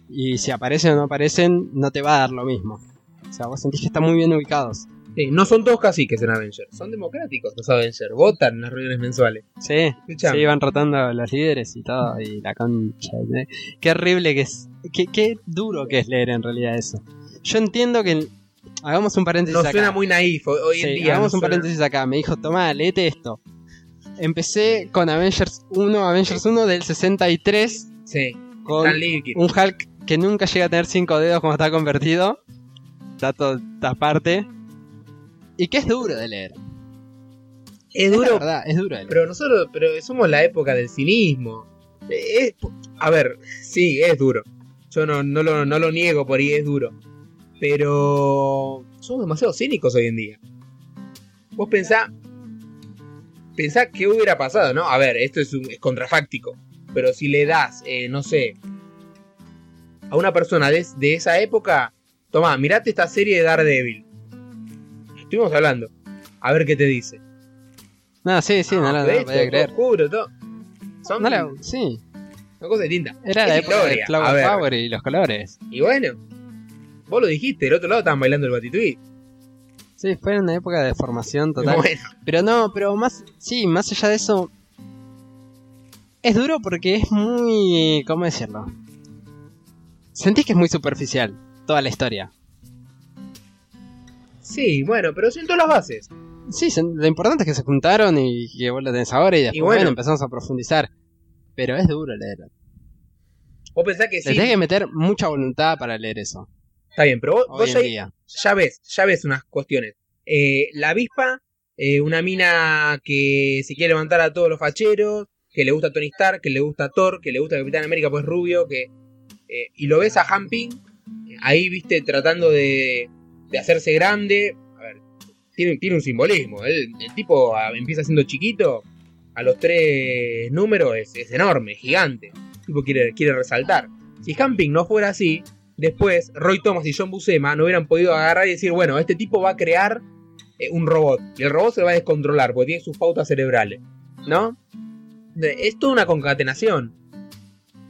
Y si aparecen o no aparecen, no te va a dar lo mismo. O sea, vos sentís que están muy bien ubicados. Sí, no son todos caciques en Avengers, son democráticos los Avengers, votan en las reuniones mensuales. Sí, Escuchame. se iban rotando los líderes y todo, y la concha. de- Qué horrible que es. Qué, qué duro que es leer en realidad eso. Yo entiendo que. Hagamos un paréntesis Nos acá. suena muy naif hoy, en Sí, día. hagamos un suena- paréntesis acá. Me dijo, toma, léete esto. Empecé con Avengers 1, Avengers 1 del 63, Sí, con un Hulk que nunca llega a tener 5 dedos como está convertido. Dato aparte. Y que es duro de leer. es Es duro, la verdad, es duro de leer. pero nosotros pero somos la época del cinismo. Es- a ver, sí, es duro. Yo no, no, lo, no lo niego por ahí, es duro. Pero somos demasiado cínicos hoy en día. Vos pensá, pensá qué hubiera pasado, ¿no? A ver, esto es, un- es contrafáctico. Pero si le das, eh, no sé, a una persona de, de esa época, toma, mirate esta serie de Daredevil. Estuvimos hablando. A ver qué te dice. No, sí, sí, no, no Todo creer. oscuro, todo. Son No lo- sí, una cosa distinta. era Es la época de historia, Flower. Power y los colores. Y bueno, vos lo dijiste, del otro lado estaban bailando el batituit. Sí, fue una época de formación total. Bueno, Pero no, pero más, sí, más allá de eso, es duro porque es muy, ¿cómo decirlo? Sentís que es muy superficial toda la historia. Sí, bueno, pero siento las bases. Sí, lo importante es que se juntaron y que vos lo tenés ahora y después Y bueno. bueno, empezamos a profundizar. Pero es duro leer. Vos pensás que sí. tenés que meter mucha voluntad para leer eso. Está bien, pero vos, vos ya, día. ya ves, ya ves unas cuestiones. Eh, la avispa, eh, una mina que se quiere levantar a todos los facheros, que le gusta Tony Stark, que le gusta Thor, que le gusta Capitán América, pues rubio, que eh, y lo ves a Hamping eh, ahí, viste, tratando de, de hacerse grande. A ver, tiene, un simbolismo. El, el tipo ah, empieza siendo chiquito, a los tres números es, es enorme, gigante. El tipo quiere, resaltar. Si Hamping no fuera así, después Roy Thomas y John Buscema no hubieran podido agarrar y decir, bueno, este tipo va a crear eh, un robot. Y el robot se va a descontrolar porque tiene sus pautas cerebrales. ¿No? Es toda una concatenación.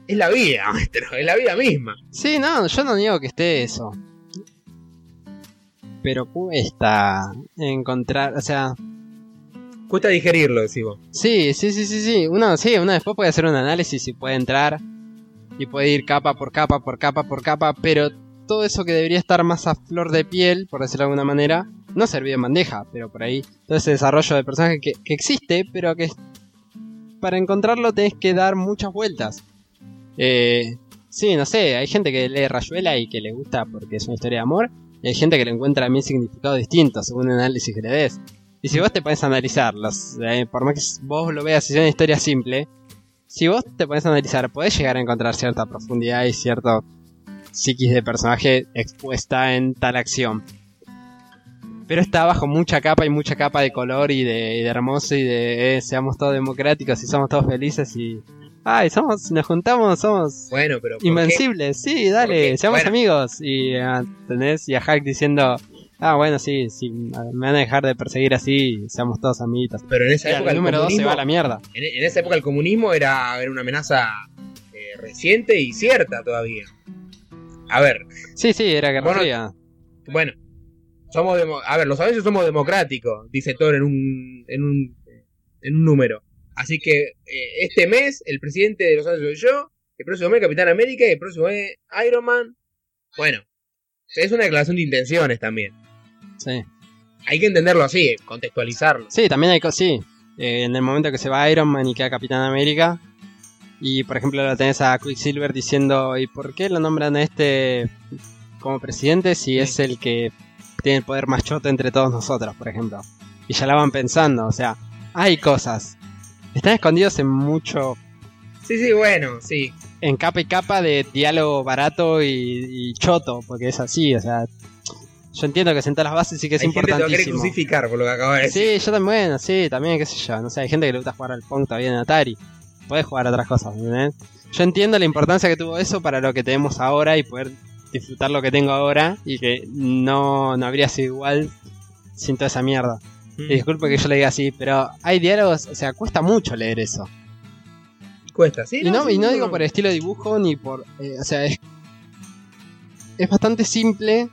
Es la vida, [LAUGHS] maestro, es la vida misma. Sí, no, yo no niego que esté eso. Pero cuesta encontrar, o sea, Cuesta digerirlo, decís vos. Sí, sí, sí, sí, sí. Uno, sí, uno después puede hacer un análisis y puede entrar y puede ir capa por capa, por capa, por capa, pero todo eso que debería estar más a flor de piel, por decirlo de alguna manera, no servía en bandeja, pero por ahí todo ese desarrollo de personaje que, que existe, pero que para encontrarlo tenés que dar muchas vueltas. Eh, sí, no sé, hay gente que lee Rayuela y que le gusta porque es una historia de amor, y hay gente que le encuentra mil significados distintos según el análisis que le des. Y si vos te pones a analizarlos, eh, por más que vos lo veas y sea una historia simple, si vos te pones a analizar, podés llegar a encontrar cierta profundidad y cierto psiquis de personaje expuesta en tal acción. Pero está bajo mucha capa y mucha capa de color y de, y de hermoso y de eh, seamos todos democráticos y somos todos felices y... Ay, somos, nos juntamos, somos Bueno, pero. ¿por qué? invencibles, sí, dale, seamos bueno. amigos. Y ah, tenés y a Hulk diciendo, ah, bueno, sí, sí, me van a dejar de perseguir así, seamos todos amiguitos. Pero en esa Y época el número 2 se va a la mierda. en, en esa época el comunismo era, era una amenaza eh, reciente y cierta todavía. A ver, Sí, sí, era Guerra Bueno, Fría. bueno, somos a ver, los Avengers somos democráticos, dice Thor en un, en un, en un número. Así que eh, este mes el presidente de los Avengers soy yo, el próximo mes Capitán América y el próximo mes Iron Man. Bueno, es una declaración de intenciones también. Sí. Hay que entenderlo así, contextualizarlo. Sí, también hay cosas, sí. Eh, en el momento que se va Iron Man y queda Capitán América. Y por ejemplo lo tenés a Quicksilver diciendo, ¿y por qué lo nombran a este como presidente si es el que tiene el poder más choto entre todos nosotros, por ejemplo? Y ya la van pensando, o sea, hay cosas. Están escondidos en mucho, Sí, sí, bueno, sí. en capa y capa de diálogo barato y, y choto, porque es así, o sea, Yo entiendo que sentar las bases sí que es Hay gente que importantísimo. crucificar por lo que acabo de decir. Sí, yo también, bueno, sí, también, qué sé yo. No sé, hay gente que le gusta jugar al Pong todavía en Atari. Puedes jugar a otras cosas, ¿entendés? Yo entiendo la importancia que tuvo eso para lo que tenemos ahora y poder disfrutar lo que tengo ahora y que no, no habría sido igual sin toda esa mierda. Mm. Y disculpe que yo le diga así, pero hay diálogos, o sea, cuesta mucho leer eso. Cuesta, ¿sí? Y no, y no digo por el estilo de dibujo ni por. eh, o sea, es. Es bastante simple.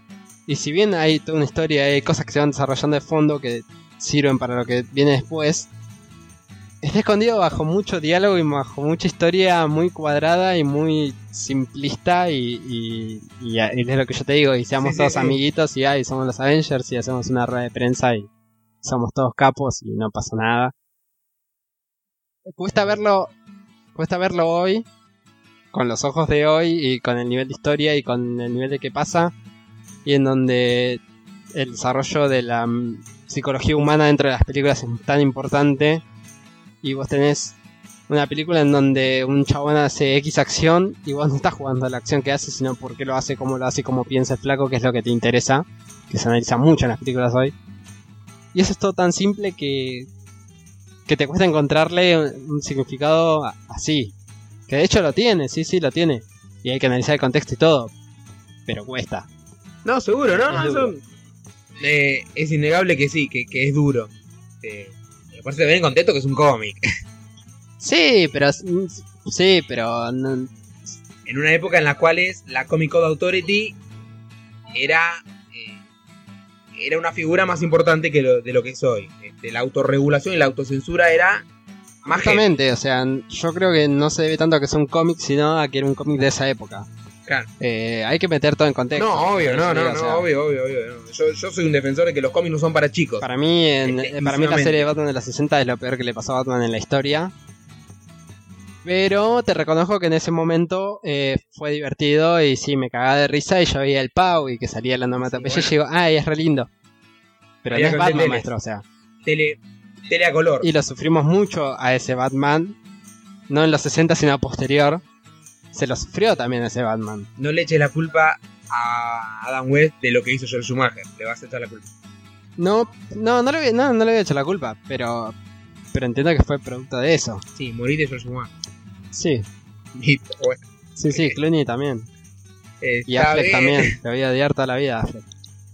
Y si bien hay toda una historia, hay cosas que se van desarrollando de fondo que sirven para lo que viene después. Está escondido bajo mucho diálogo y bajo mucha historia muy cuadrada y muy simplista. Y, y, y- y es lo que yo te digo. Y seamos Sí, todos sí. amiguitos y, ay, somos los Avengers y hacemos una rueda de prensa y somos todos capos y no pasa nada. Cuesta verlo cuesta verlo hoy, con los ojos de hoy y con el nivel de historia y con el nivel de qué pasa, y en donde el desarrollo de la mm, psicología humana dentro de las películas es tan importante, y vos tenés una película en donde un chabón hace X acción y vos no estás jugando a la acción que hace, sino por qué lo hace, cómo lo hace, cómo piensa el flaco, que es lo que te interesa, que se analiza mucho en las películas hoy. Y eso es todo tan simple que, que te cuesta encontrarle un, un significado así. Que de hecho lo tiene, sí, sí, lo tiene. Y hay que analizar el contexto y todo. Pero cuesta. No, seguro, ¿no? Es eso- eh, es innegable que sí, que, que es duro. Eh, y aparte de ver en contexto que es un cómic. [LAUGHS] Sí, pero... Sí, pero... no- En una época en la cual es la Comic Code Authority era era una figura más importante que lo, de lo que es hoy. Este, la autorregulación y la autocensura era más. Justamente, o sea, yo creo que no se debe tanto a que sea un cómic, sino a que era un cómic de esa época. Claro. Eh, hay que meter todo en contexto. No, obvio, no, no, o no, sea, obvio, obvio, obvio. no. Yo, yo soy un defensor de que los cómics no son para chicos. Para mí, en- para mí la serie de Batman de los 60 es lo peor que le pasó a Batman en la historia. Pero te reconozco que en ese momento eh, fue divertido y sí, me cagaba de risa y yo veía el Pau y que salía la onomatopeya Sí, y digo, ay, es re lindo. Pero Había no es Batman, maestro, o sea. Tele, tele a color. Y lo sufrimos mucho a ese Batman. No en los 60, sino a posterior. Se lo sufrió también a ese Batman. No le eches la culpa a Adam West de lo que hizo Joel Schumacher. Le vas a echar la culpa. No, no, no le, no, no le voy a echar la culpa, pero, pero entiendo que fue producto de eso. Sí, morir de Joel Schumacher. Sí, bueno. sí, sí, Eh, Clooney también. Y Está Affleck bien, también, te voy a odiar toda la vida, Affleck.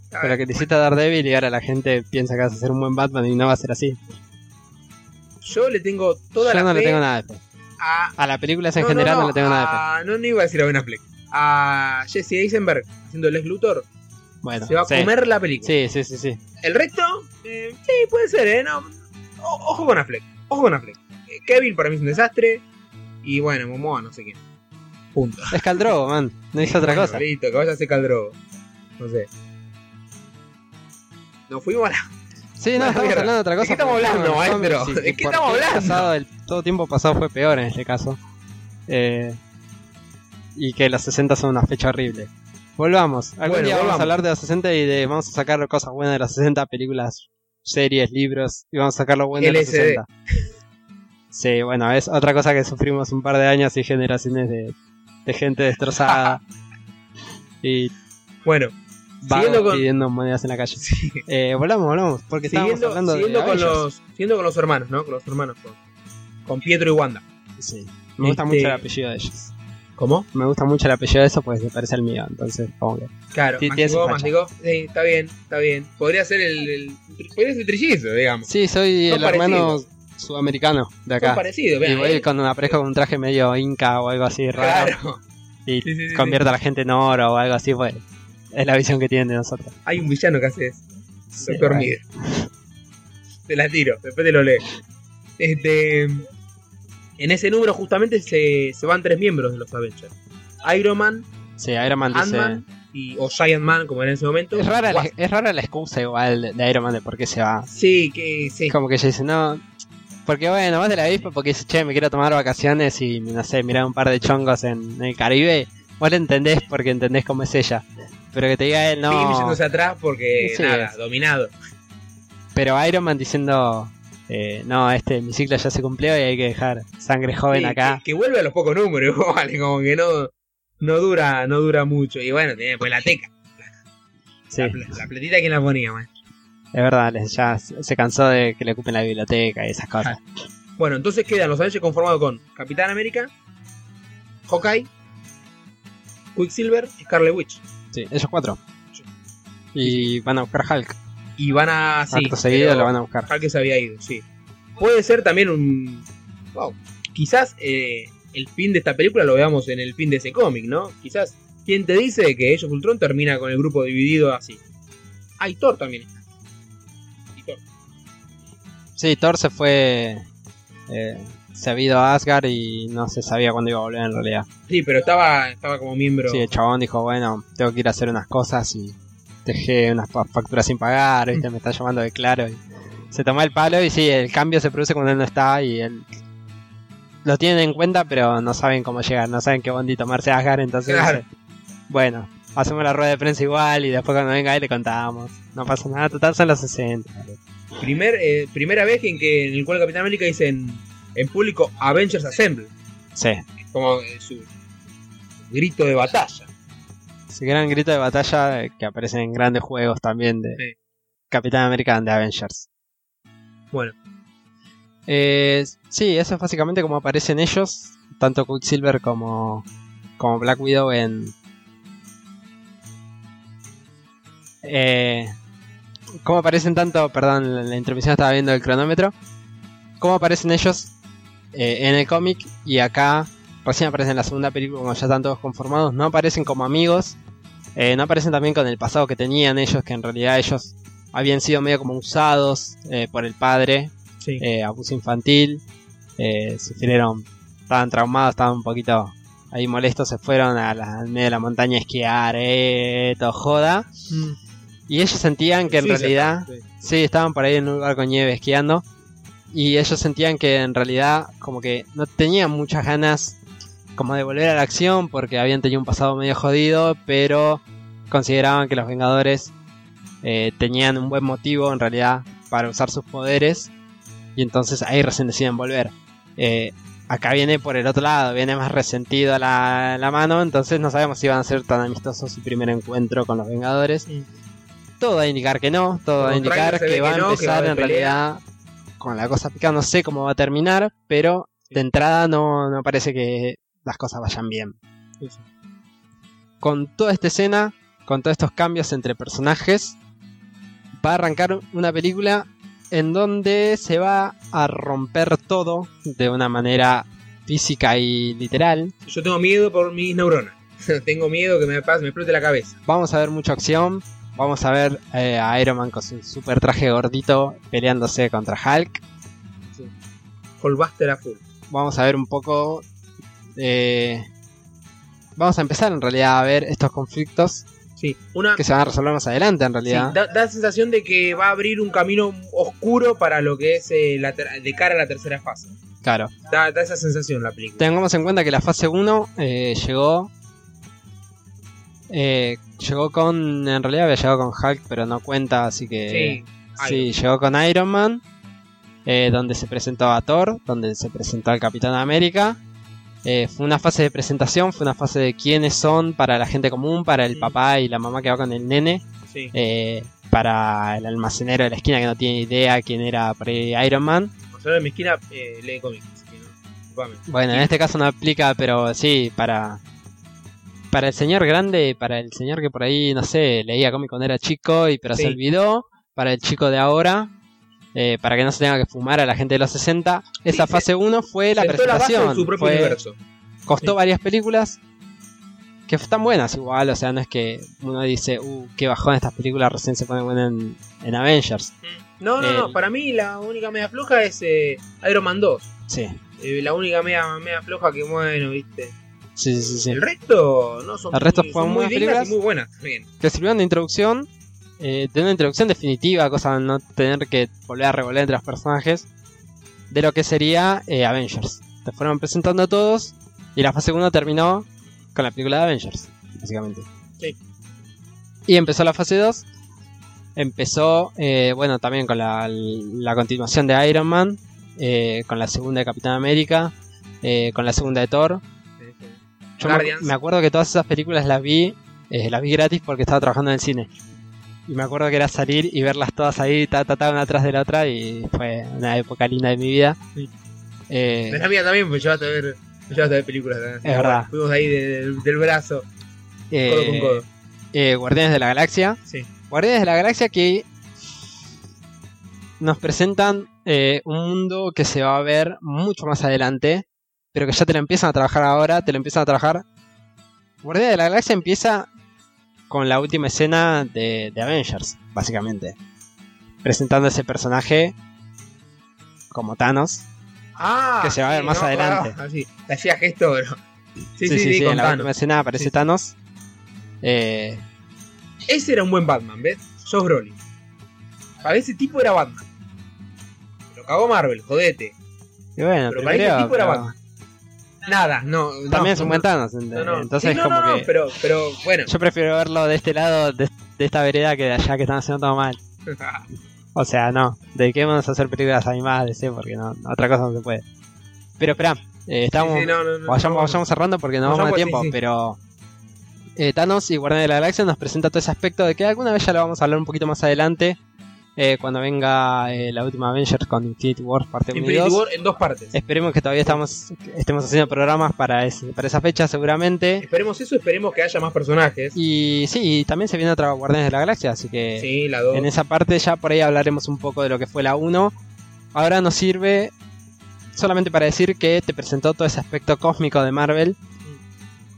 está Pero que te hiciste Daredevil y ahora la gente piensa que vas a ser un buen Batman y no va a ser así. Yo le tengo toda Yo la no le tengo nada de fe. a... A la película esa en No, general no, no, le tengo nada de fe. No, no iba a decir a Ben Affleck. A Jesse Eisenberg haciendo Lex Luthor. Bueno, se va a sí. comer la película. Sí, sí, sí, sí. El resto, eh, sí, puede ser, ¿eh? No, o- ojo con Affleck. Ojo con Affleck. Eh, Kevin para mí es un desastre. Y bueno, Momoa no sé quién. Punto. Es Caldrogo, man. No hizo otra Bueno, cosa. Listo, que vaya a ser Caldrogo. No sé. Nos fuimos a la... Sí, no, estamos hablando de otra ¿De cosa. qué estamos hablando, maestro? y- ¿De qué estamos hablando? pasado, el todo tiempo pasado fue peor en este caso. Eh, y que los 60 son una fecha horrible. Volvamos. Algún Bueno, día vamos volvamos. a hablar de los 60 y de vamos a sacar cosas buenas de los 60, películas, series, libros, y vamos a sacar lo bueno de los LSD. 60. Sí, bueno, es otra cosa que sufrimos un par de años y generaciones de, de gente destrozada. [LAUGHS] y Bueno, Siguiendo con- pidiendo monedas en la calle. sí. Eh, volvamos, volvamos, porque estábamos siguiendo, hablando siguiendo de con los, siguiendo con los hermanos, ¿no? Con los hermanos. Con, con Pietro y Wanda. Sí. Me gusta Este- mucho el apellido de ellos. ¿Cómo? Me gusta mucho el apellido de eso porque se parece al mío, entonces como que... Claro, su mastigó, facha. mastigó. Sí, está bien, está bien. Podría ser el, el- podría ser trillizo, digamos. Sí, soy el hermano parecidos. sudamericano de Son acá. parecidos, Y vean. voy ahí. con una pareja con un traje medio inca o algo así raro Claro. y Sí, sí, sí, convierte a la gente en oro o algo así, pues es la visión que tienen de nosotros. Hay un villano que hace eso. Doctor. Mide. Te la tiro, después te lo leo. Este, en ese número justamente se, se van tres miembros de los Avengers. Iron Man, Sí, Iron Man dice... Y, o Giant Man, como era en ese momento. Es rara, la, es rara la excusa igual de- de Iron Man de por qué se va. Sí, que sí. Como que ella dice, no... Porque bueno, vas de la avispa porque dice, che, me quiero tomar vacaciones y, no sé, mirar un par de chongos en, en el Caribe. Vos lo entendés porque entendés cómo es ella. Pero que te diga él, no... yéndose atrás porque Sí, nada, es. dominado. Pero Iron Man diciendo, eh, no, este, mi ciclo ya se cumplió y hay que dejar sangre joven Sí, acá. Que, que vuelve a los pocos números, [LAUGHS] vale, como que no, no dura, no dura mucho. Y bueno, tiene pues la teca. Sí, La, pl- la platita, ¿quién la ponía, maestro? Es verdad, les- ya se cansó de que le ocupen la biblioteca y esas cosas. Bueno, entonces quedan los Avengers conformados con Capitán América, Hawkeye, Quicksilver y Scarlet Witch. Sí, ellos cuatro. Y van a buscar Hulk. Y van a. Sí, Acto seguido lo van a buscar. Hulk se había ido, sí. Puede ser también un. Wow. Quizás eh, el fin de esta película lo veamos en el fin de ese cómic, ¿no? Quizás. ¿Quién te dice que of Ultron termina con el grupo dividido así? Ah, y Thor también está. Sí, Thor se fue. eh, se ido a Asgard y no se sabía cuándo iba a volver en realidad. Sí, pero estaba, estaba como miembro. Sí, el chabón dijo, bueno, tengo que ir a hacer unas cosas y dejé unas fa- facturas sin pagar, ¿viste? me está llamando de claro. Y se tomó el palo y sí, el cambio se produce cuando él no está y él lo tienen en cuenta, pero no saben cómo llegar, no saben qué bondi tomarse Asgard, entonces Claro. dice, bueno, hacemos la rueda de prensa igual y después cuando venga ahí le contamos. No pasa nada, total son los 60. Primer, eh, primera vez en que en el cual Capitán América dice en, en público Avengers Assemble. Sí, Como eh, su grito de batalla. ese gran grito de batalla eh, que aparece en grandes juegos también de Sí. Capitán América de Avengers. Bueno, Eh, sí, eso es básicamente como aparecen ellos, tanto Quicksilver como, como Black Widow en... Eh, cómo aparecen tanto, perdón, la, la intervención estaba viendo el cronómetro, cómo aparecen ellos eh, en el cómic y acá recién aparecen en la segunda película cuando ya están todos conformados, no aparecen como amigos, eh, no aparecen también con el pasado que tenían ellos, que en realidad ellos habían sido medio como usados eh, por el padre sí. eh, abuso infantil, eh, sufrieron, estaban traumados, estaban un poquito ahí molestos, se fueron a la, al medio de la montaña a esquiar, eh, todo joda, Mm. Y ellos sentían que en realidad, sí. sí, estaban por ahí en un lugar con nieve esquiando, y ellos sentían que en realidad como que no tenían muchas ganas como de volver a la acción porque habían tenido un pasado medio jodido, pero consideraban que los Vengadores eh, tenían un buen motivo en realidad para usar sus poderes y entonces ahí recién deciden volver. Eh, acá viene por el otro lado, viene más resentido la, la mano, entonces no sabemos si van a ser tan amistosos su primer encuentro con los Vengadores. Mm. Todo va a indicar que no, todo va a indicar que va a que no, que va a empezar en realidad con la cosa picada. No sé cómo va a terminar, pero de entrada no, no parece que las cosas vayan bien. Sí, sí. Con toda esta escena, con todos estos cambios entre personajes, va a arrancar una película en donde se va a romper todo de una manera física y literal. Yo tengo miedo por mis neuronas. [LAUGHS] tengo miedo que me pase, me explote la cabeza. Vamos a ver mucha acción. Vamos a ver eh, a Iron Man con su super traje gordito peleándose contra Hulk. Holbuster a full. Vamos a ver un poco. eh, vamos a empezar en realidad a ver estos conflictos Sí, una. que se van a resolver más adelante en sí, realidad. da, da la sensación de que va a abrir un camino oscuro para lo que es eh, la ter- de cara a la tercera fase. Claro. Da, da esa sensación la película. Tengamos en cuenta que la fase 1 eh, llegó. Eh, llegó con. En realidad había llegado con Hulk, pero no cuenta, así que. Sí, Sí, llegó con Iron Man, eh, donde se presentó a Thor, donde se presentó al Capitán América. Eh, fue una fase de presentación, fue una fase de quiénes son para la gente común, para el Mm. papá y la mamá que va con el nene, sí. eh, para el almacenero de la esquina que no tiene idea quién era por ahí Iron Man. Marcelo de mi esquina eh, lee cómics. no. Bueno, en este caso no aplica, pero sí, para para el señor grande, para el señor que por ahí, no sé, leía cómic cuando era chico y pero Sí. se olvidó, para el chico de ahora, eh, para que no se tenga que fumar a la gente de los 60, esa se- fase 1 fue la presentación. de su propio fue- universo. costó Sí. varias películas que están buenas igual, o sea, no es que uno dice, uh, qué bajón estas películas recién se ponen buenas en, en Avengers. No, no, no. El- Para mí la única media floja es eh, Iron Man 2. Sí, Eh, la única media, media floja que bueno, viste. Sí, sí, sí. El resto no son El resto muy, son muy dignas y muy buenas también. que sirvieron de introducción, eh, de una introducción definitiva, cosa de no tener que volver a revolver entre los personajes, de lo que sería eh, Avengers. Te fueron presentando a todos y la fase 1 terminó con la película de Avengers, básicamente. Sí. Y empezó la fase 2. Empezó, eh, bueno, también con la, la continuación de Iron Man, eh, con la segunda de Capitán América, eh, con la segunda de Thor, yo me, Guardians. me acuerdo que todas esas películas las vi, eh, las vi gratis porque estaba trabajando en el cine. Y me acuerdo que era salir y verlas todas ahí, ta, ta, ta, una atrás de la otra, y fue una época linda de mi vida. Eh, De la mía también me llevaste a ver, me llevaste a ver películas. también. Es verdad. Fuimos ahí de- del- del brazo, eh, codo con codo. eh, Guardianes de la Galaxia. Sí. Guardianes de la Galaxia que nos presentan eh, un mundo que se va a ver mucho más adelante, pero que ya te lo empiezan a trabajar ahora, te lo empiezan a trabajar. Guardianes de la Galaxia empieza con la última escena de, de Avengers, básicamente. Presentando ese personaje como Thanos. Ah, Que se va a ver más adelante. Ah, sí. Le hacía gesto, pero. Sí, sí, sí, en la Thanos. última escena aparece. Thanos. Eh, Ese era un buen Batman, ¿ves? Josh Brolin. Para ese tipo era Batman. Lo cagó Marvel, jodete. y bueno, Pero para ese tipo era Batman. Nada, no. también es un no, buen Thanos. no, no. Entonces Sí, no, como no, no, que... pero, pero bueno. Yo prefiero verlo de este lado, de, de esta vereda, que de allá que están haciendo todo mal. [LAUGHS] O sea, no, dediquémonos a hacer películas animadas de C porque no, otra cosa no se puede. Pero espera, eh, estamos, Sí, sí, no, no, no, vayamos, no. vayamos cerrando porque no vamos a tiempo, sí, sí. pero eh, Thanos y Guardián de la Galaxia nos presenta todo ese aspecto de que alguna vez ya lo vamos a hablar un poquito más adelante, eh, cuando venga eh, la última Avengers con Infinity War parte 1 y Infinity 2. War en dos partes. Esperemos que todavía estamos, estemos haciendo programas para, ese- para esa fecha seguramente. Esperemos eso, esperemos que haya más personajes. Y sí, y también se viene otra Guardianes de la Galaxia, así que... Sí, la 2. En esa parte ya por ahí hablaremos un poco de lo que fue la 1. Ahora nos sirve solamente para decir que te presentó todo ese aspecto cósmico de Marvel.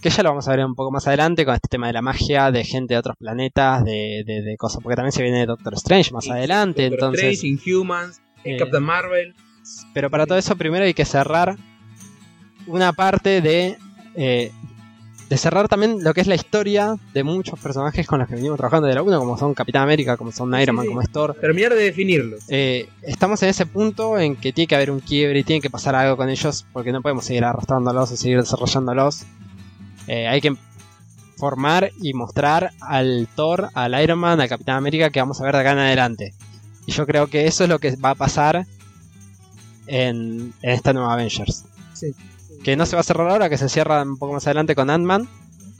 Que ya lo vamos a ver un poco más adelante con este tema de la magia, de gente de otros planetas, de, de- de cosas. Porque también se viene Doctor Strange más adelante. Doctor entonces, Strange, Inhumans, eh, Captain Marvel. pero para todo eso primero hay que cerrar una parte de... eh, de cerrar también lo que es la historia de muchos personajes con los que venimos trabajando de la 1, como son Capitán América, como son Iron Sí, Man, sí. como es Thor. Terminar de definirlos. Eh, estamos en ese punto en que tiene que haber un quiebre y tiene que pasar algo con ellos porque no podemos seguir arrastrándolos o seguir desarrollándolos. Eh, hay que formar y mostrar al Thor, al Iron Man, al Capitán América que vamos a ver de acá en adelante. Y yo creo que eso es lo que va a pasar en, en esta nueva Avengers. Sí. Que no se va a cerrar ahora, que se cierra un poco más adelante con Ant-Man.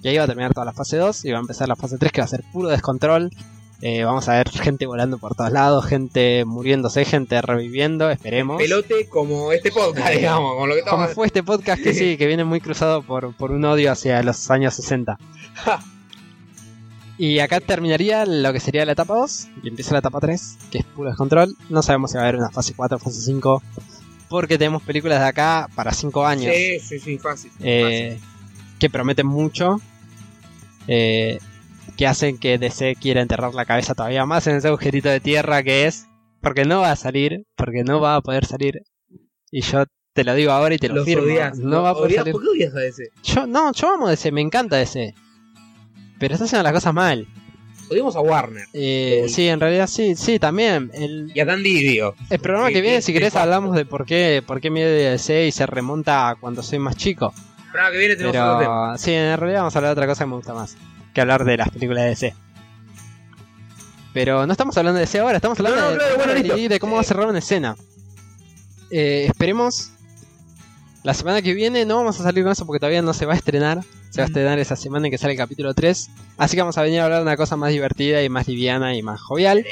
Y ahí va a terminar toda la fase 2 y va a empezar la fase 3 que va a ser puro descontrol. Eh, vamos a ver gente volando por todos lados, gente muriéndose, gente reviviendo, esperemos. Pelote como este podcast, [LAUGHS] digamos, con lo que Como estamos. fue este podcast que [LAUGHS] sí, que viene muy cruzado por, por un odio hacia los años 60. [LAUGHS] y acá terminaría lo que sería la etapa 2 y empieza la etapa 3, que es puro descontrol. No sabemos si va a haber una fase 4 o fase 5, porque tenemos películas de acá para 5 años Sí, sí, sí, fácil. eh, que prometen mucho, eh, que hacen que DC quiera enterrar la cabeza todavía más en ese agujerito de tierra que es, porque no va a salir, porque no va a poder salir. Y yo te lo digo ahora y te lo Los firmo. odias. no va a poder odias- salir. ¿Por qué odias a ese? Yo, no, yo amo DC, me encanta DC. Pero está haciendo las cosas mal. Odiamos a Warner Eh, sí, en realidad sí, sí, también. El, y a Dan Didio. el programa que viene, si querés, hablamos de por qué, por qué miedo de DC y se remonta a cuando soy más chico. Para que viene tenemos otro tema. Pero sí, en realidad vamos a hablar de otra cosa que me gusta más que hablar de las películas de DC. Pero no estamos hablando de DC ahora, estamos hablando No, no, de, claro, bueno, de- listo. de cómo va a Eh. cerrar una escena. Eh, esperemos. La semana que viene no vamos a salir con eso porque todavía no se va a estrenar. Se va a Mm. estrenar esa semana en que sale el capítulo 3. Así que vamos a venir a hablar de una cosa más divertida y más liviana y más jovial.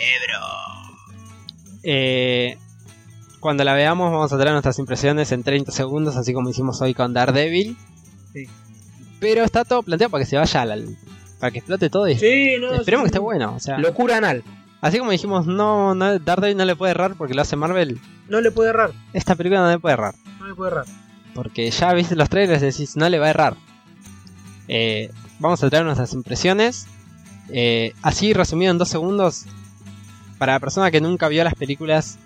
Eh, cuando la veamos vamos a traer nuestras impresiones en 30 segundos, así como hicimos hoy con Daredevil. Sí. Pero está todo planteado para que se vaya al... para que explote todo y Sí, no. esperemos sí, que esté bueno. O sea, Locura anal. así como dijimos, no, no, Daredevil no le puede errar porque lo hace Marvel. No le puede errar. Esta película no le puede errar. No le puede errar. Porque ya viste los trailers y decís, no le va a errar. Eh, vamos a traer nuestras impresiones. Eh, así resumido en dos segundos. Para la persona que nunca vio las películas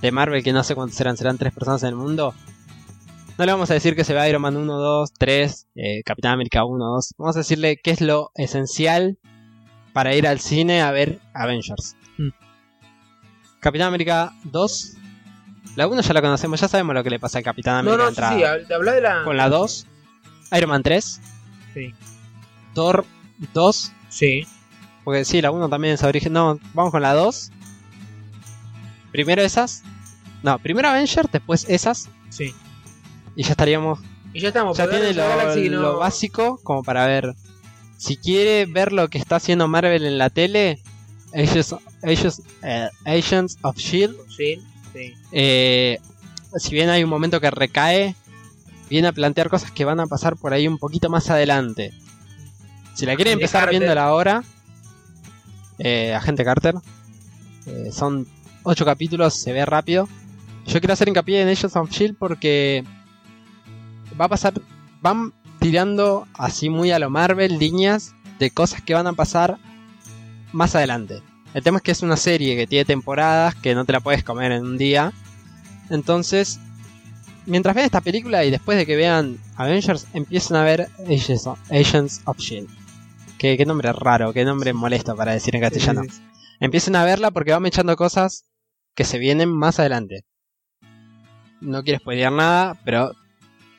de Marvel, que no sé cuántos serán, serán tres personas en el mundo. No le vamos a decir que se ve Iron Man 1, 2, 3, eh, Capitán América 1, 2. Vamos a decirle qué es lo esencial para ir al cine a ver Avengers. Mm. Capitán América 2. La 1 ya la conocemos, ya sabemos lo que le pasa al Capitán No, América. no, sí, entrada. sí, habla de la. Con la 2, Iron Man 3, Sí. Thor 2, Sí. porque sí, la 1 también es origen. No, vamos con la 2. Primero esas. No, primero Avengers, después esas. Sí. Y ya estaríamos. Y ya estamos. Ya tiene lo, Galaxy no- lo básico como para ver. Si quiere ver lo que está haciendo Marvel en la tele, Agents, Agents, eh, Agents of Shield. Sí, sí. Eh, si bien hay un momento que recae, viene a plantear cosas que van a pasar por ahí un poquito más adelante. Si la quieren empezar viéndola ahora, eh, Agente Carter, eh, son 8 capítulos, se ve rápido. Yo quiero hacer hincapié en Agents of Shield porque va a pasar, van tirando así muy a lo Marvel líneas de cosas que van a pasar más adelante. El tema es que es una serie que tiene temporadas que no te la puedes comer en un día. Entonces, mientras vean esta película y después de que vean Avengers, empiecen a ver Agents of, Agents of Shield. Qué, qué nombre raro, qué nombre molesto para decir en castellano. Sí, sí, sí. Empiecen a verla porque van echando cosas que se vienen más adelante. No quiero spoilear nada, pero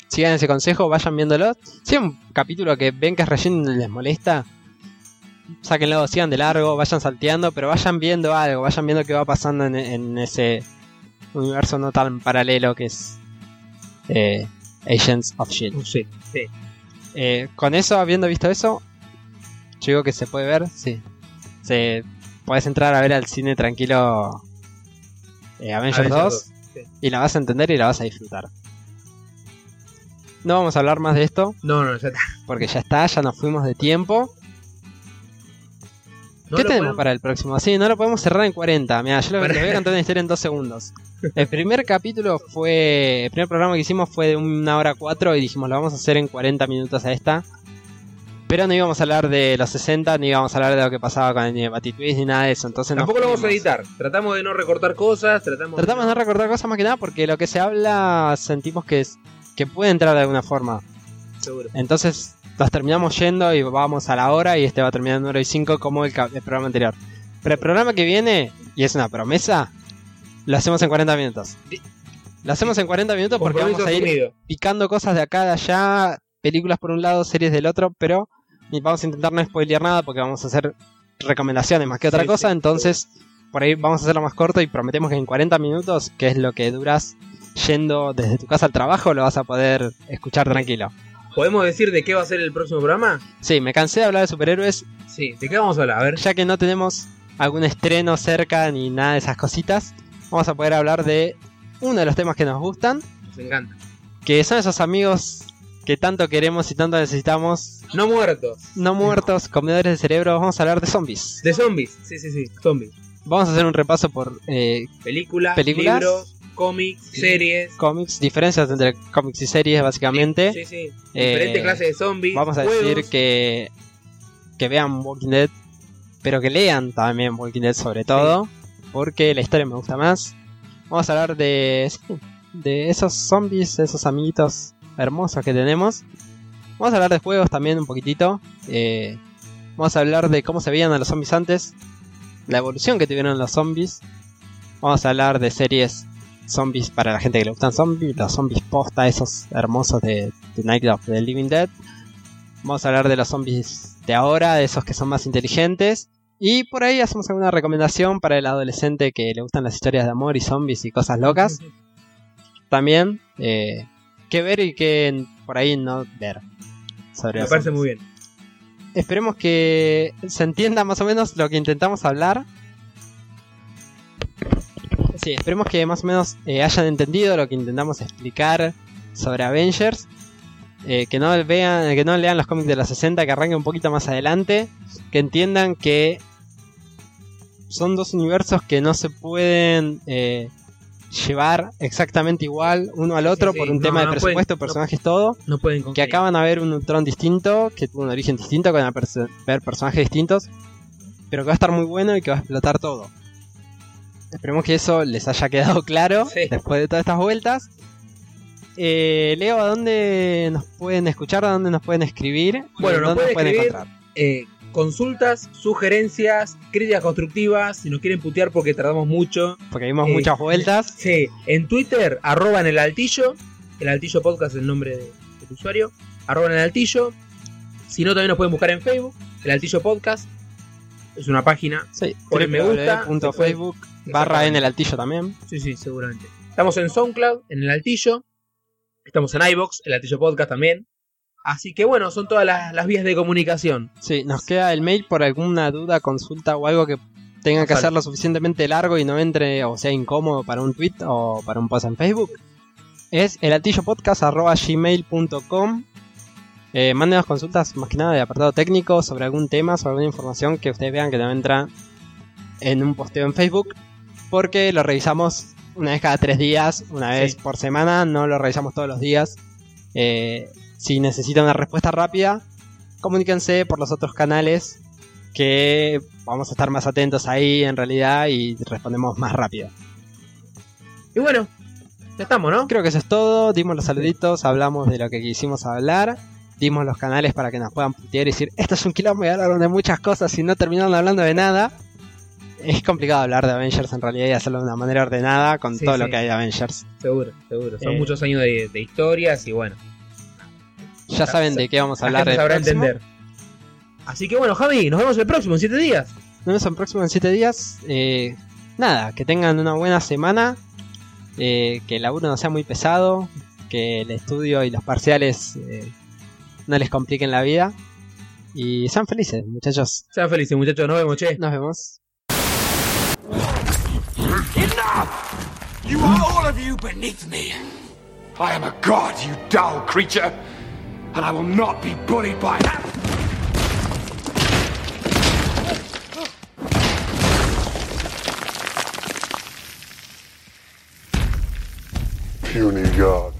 sigan ese consejo, vayan viéndolo. Si hay un capítulo que ven que es relleno y les molesta, sáquenlo, sigan de largo, vayan salteando, pero vayan viendo algo, vayan viendo qué va pasando en, en ese universo no tan paralelo que es eh, Agents of Shield. Sí, sí. Eh, con eso, habiendo visto eso, yo digo que se puede ver, sí. Se, puedes entrar a ver al cine tranquilo eh, Avengers, Avengers 2 y la vas a entender y la vas a disfrutar. No vamos a hablar más de esto No, no, ya está. porque ya está, ya nos fuimos de tiempo. No ¿Qué tenemos podemos- para el próximo? Sí, no lo podemos cerrar en 40. Mira, yo lo, Para- voy a contar una historia en dos segundos. El primer capítulo fue. El primer programa que hicimos fue de una hora cuatro y dijimos lo vamos a hacer en 40 minutos a esta. Pero no íbamos a hablar de los 60, ni íbamos a hablar de lo que pasaba con el Batitwist ni nada de eso. Entonces Tampoco lo vamos a editar. Tratamos de no recortar cosas, tratamos Tratamos de no recordar cosas más que nada porque lo que se habla sentimos que, es, que puede entrar de alguna forma. Seguro. Entonces nos terminamos yendo y vamos a la hora y este va a terminar en hora y cinco como el, programa anterior. Pero el programa que viene, y es una promesa, lo hacemos en 40 minutos. Lo hacemos en 40 minutos porque vamos a ir picando cosas de acá, de allá, películas por un lado, series del otro, pero vamos a intentar no spoilear nada porque vamos a hacer recomendaciones más que otra Sí, cosa, sí, entonces por ahí vamos a hacerlo más corto y prometemos que en 40 minutos, que es lo que duras yendo desde tu casa al trabajo, lo vas a poder escuchar tranquilo. ¿Podemos decir de qué va a ser el próximo programa? Sí, me cansé de hablar de superhéroes, Sí, ¿de qué vamos a hablar? A ver. ya que no tenemos algún estreno cerca ni nada de esas cositas, vamos a poder hablar de uno de los temas que nos gustan, Nos encanta. que son esos amigos que tanto queremos y tanto necesitamos, No muertos. no muertos, comedores de cerebro, vamos a hablar de zombies. De zombies. Sí, sí, sí. Zombies. Vamos a hacer un repaso por eh, Películas, Películas. libros, cómics, series. cómics, diferencias entre cómics y series básicamente. Sí, sí. Eh, Diferentes clases de zombies. Vamos a juegos. decir que, que vean Walking Dead, pero que lean también Walking Dead sobre todo, porque la historia me gusta más. Vamos a hablar de, sí, de esos zombies, esos amiguitos hermosos que tenemos. Vamos a hablar de juegos también un poquitito. Eh, vamos a hablar de cómo se veían a los zombies antes, la evolución que tuvieron los zombies. Vamos a hablar de series zombies para la gente que le gustan zombies, los zombies posta, esos hermosos de, de Night of the Living Dead. Vamos a hablar de los zombies de ahora, de esos que son más inteligentes. Y por ahí hacemos alguna recomendación para el adolescente que le gustan las historias de amor y zombies y cosas locas. [LAUGHS] También, eh, qué ver y qué por ahí no ver. Sobre Me parece zombies. muy bien. Esperemos que se entienda más o menos lo que intentamos hablar. Sí, esperemos que más o menos eh, hayan entendido lo que intentamos explicar sobre Avengers. Eh, que no vean, que no lean los cómics de los 60, que arranquen un poquito más adelante. Que entiendan que son dos universos que no se pueden eh, llevar exactamente igual uno al otro Sí, sí, por un no, tema de no pueden- presupuesto, no- personajes, todo No pueden que acaban a ver un Ultron distinto, que tuvo un origen distinto, que van a ver personajes distintos, pero que va a estar muy bueno y que va a explotar todo. Esperemos que eso les haya quedado [LAUGHS] claro Sí. después de todas estas vueltas. Eh, Leo, ¿a dónde nos pueden escuchar? ¿A dónde nos pueden escribir? Bueno, ¿Y nos pueden escribir- encontrar? Eh, consultas, sugerencias, críticas constructivas. Si nos quieren putear porque tardamos mucho. Porque vimos eh, muchas vueltas. Sí, en Twitter, arroba en el altillo. El altillo podcast es el nombre de- del usuario. Arroba en el altillo. Si no, también nos pueden buscar en Facebook. El altillo podcast. Es una página. Sí, ponen me gusta, www.facebook barra en el altillo también. Sí, sí, seguramente. Estamos en SoundCloud, en el altillo. Estamos en iBox, el altillo podcast también. Así que bueno, son todas las, las vías de comunicación. Sí, nos queda el mail por alguna duda, consulta o algo que tenga que Total. hacerlo suficientemente largo y no entre o sea incómodo para un tweet o para un post en Facebook, es elatillopodcast.gmail.com eh, Mándenos consultas más que nada de apartado técnico sobre algún tema, sobre alguna información que ustedes vean que no entra en un posteo en Facebook, porque lo revisamos una vez cada tres días, una vez Sí. por semana, no lo revisamos todos los días. Eh, si necesitan una respuesta rápida, comuníquense por los otros canales que vamos a estar más atentos ahí en realidad y respondemos más rápido. Y bueno, ya estamos, ¿no? Creo que eso es todo, dimos los saluditos, hablamos de lo que quisimos hablar, dimos los canales para que nos puedan putear y decir, esto es un quilombo y hablaron de muchas cosas y no terminaron hablando de nada. Es complicado hablar de Avengers en realidad y hacerlo de una manera ordenada con Sí, todo sí. lo que hay de Avengers. Seguro, seguro. Son Eh. muchos años de, de historias y bueno. Ya saben de qué vamos a la hablar el sabrá entender. Así que bueno, Javi, nos vemos el próximo, en 7 días. Nos vemos en próximo en 7 días. Eh, nada, que tengan una buena semana. eh, que el laburo no sea muy pesado. Que el estudio y los parciales no les compliquen la vida. Y sean felices, muchachos. Sean felices, muchachos. Nos vemos, che. Nos vemos. You are all of you beneath me. I am a god, you dull creature, and I will not be bullied by that. puny god.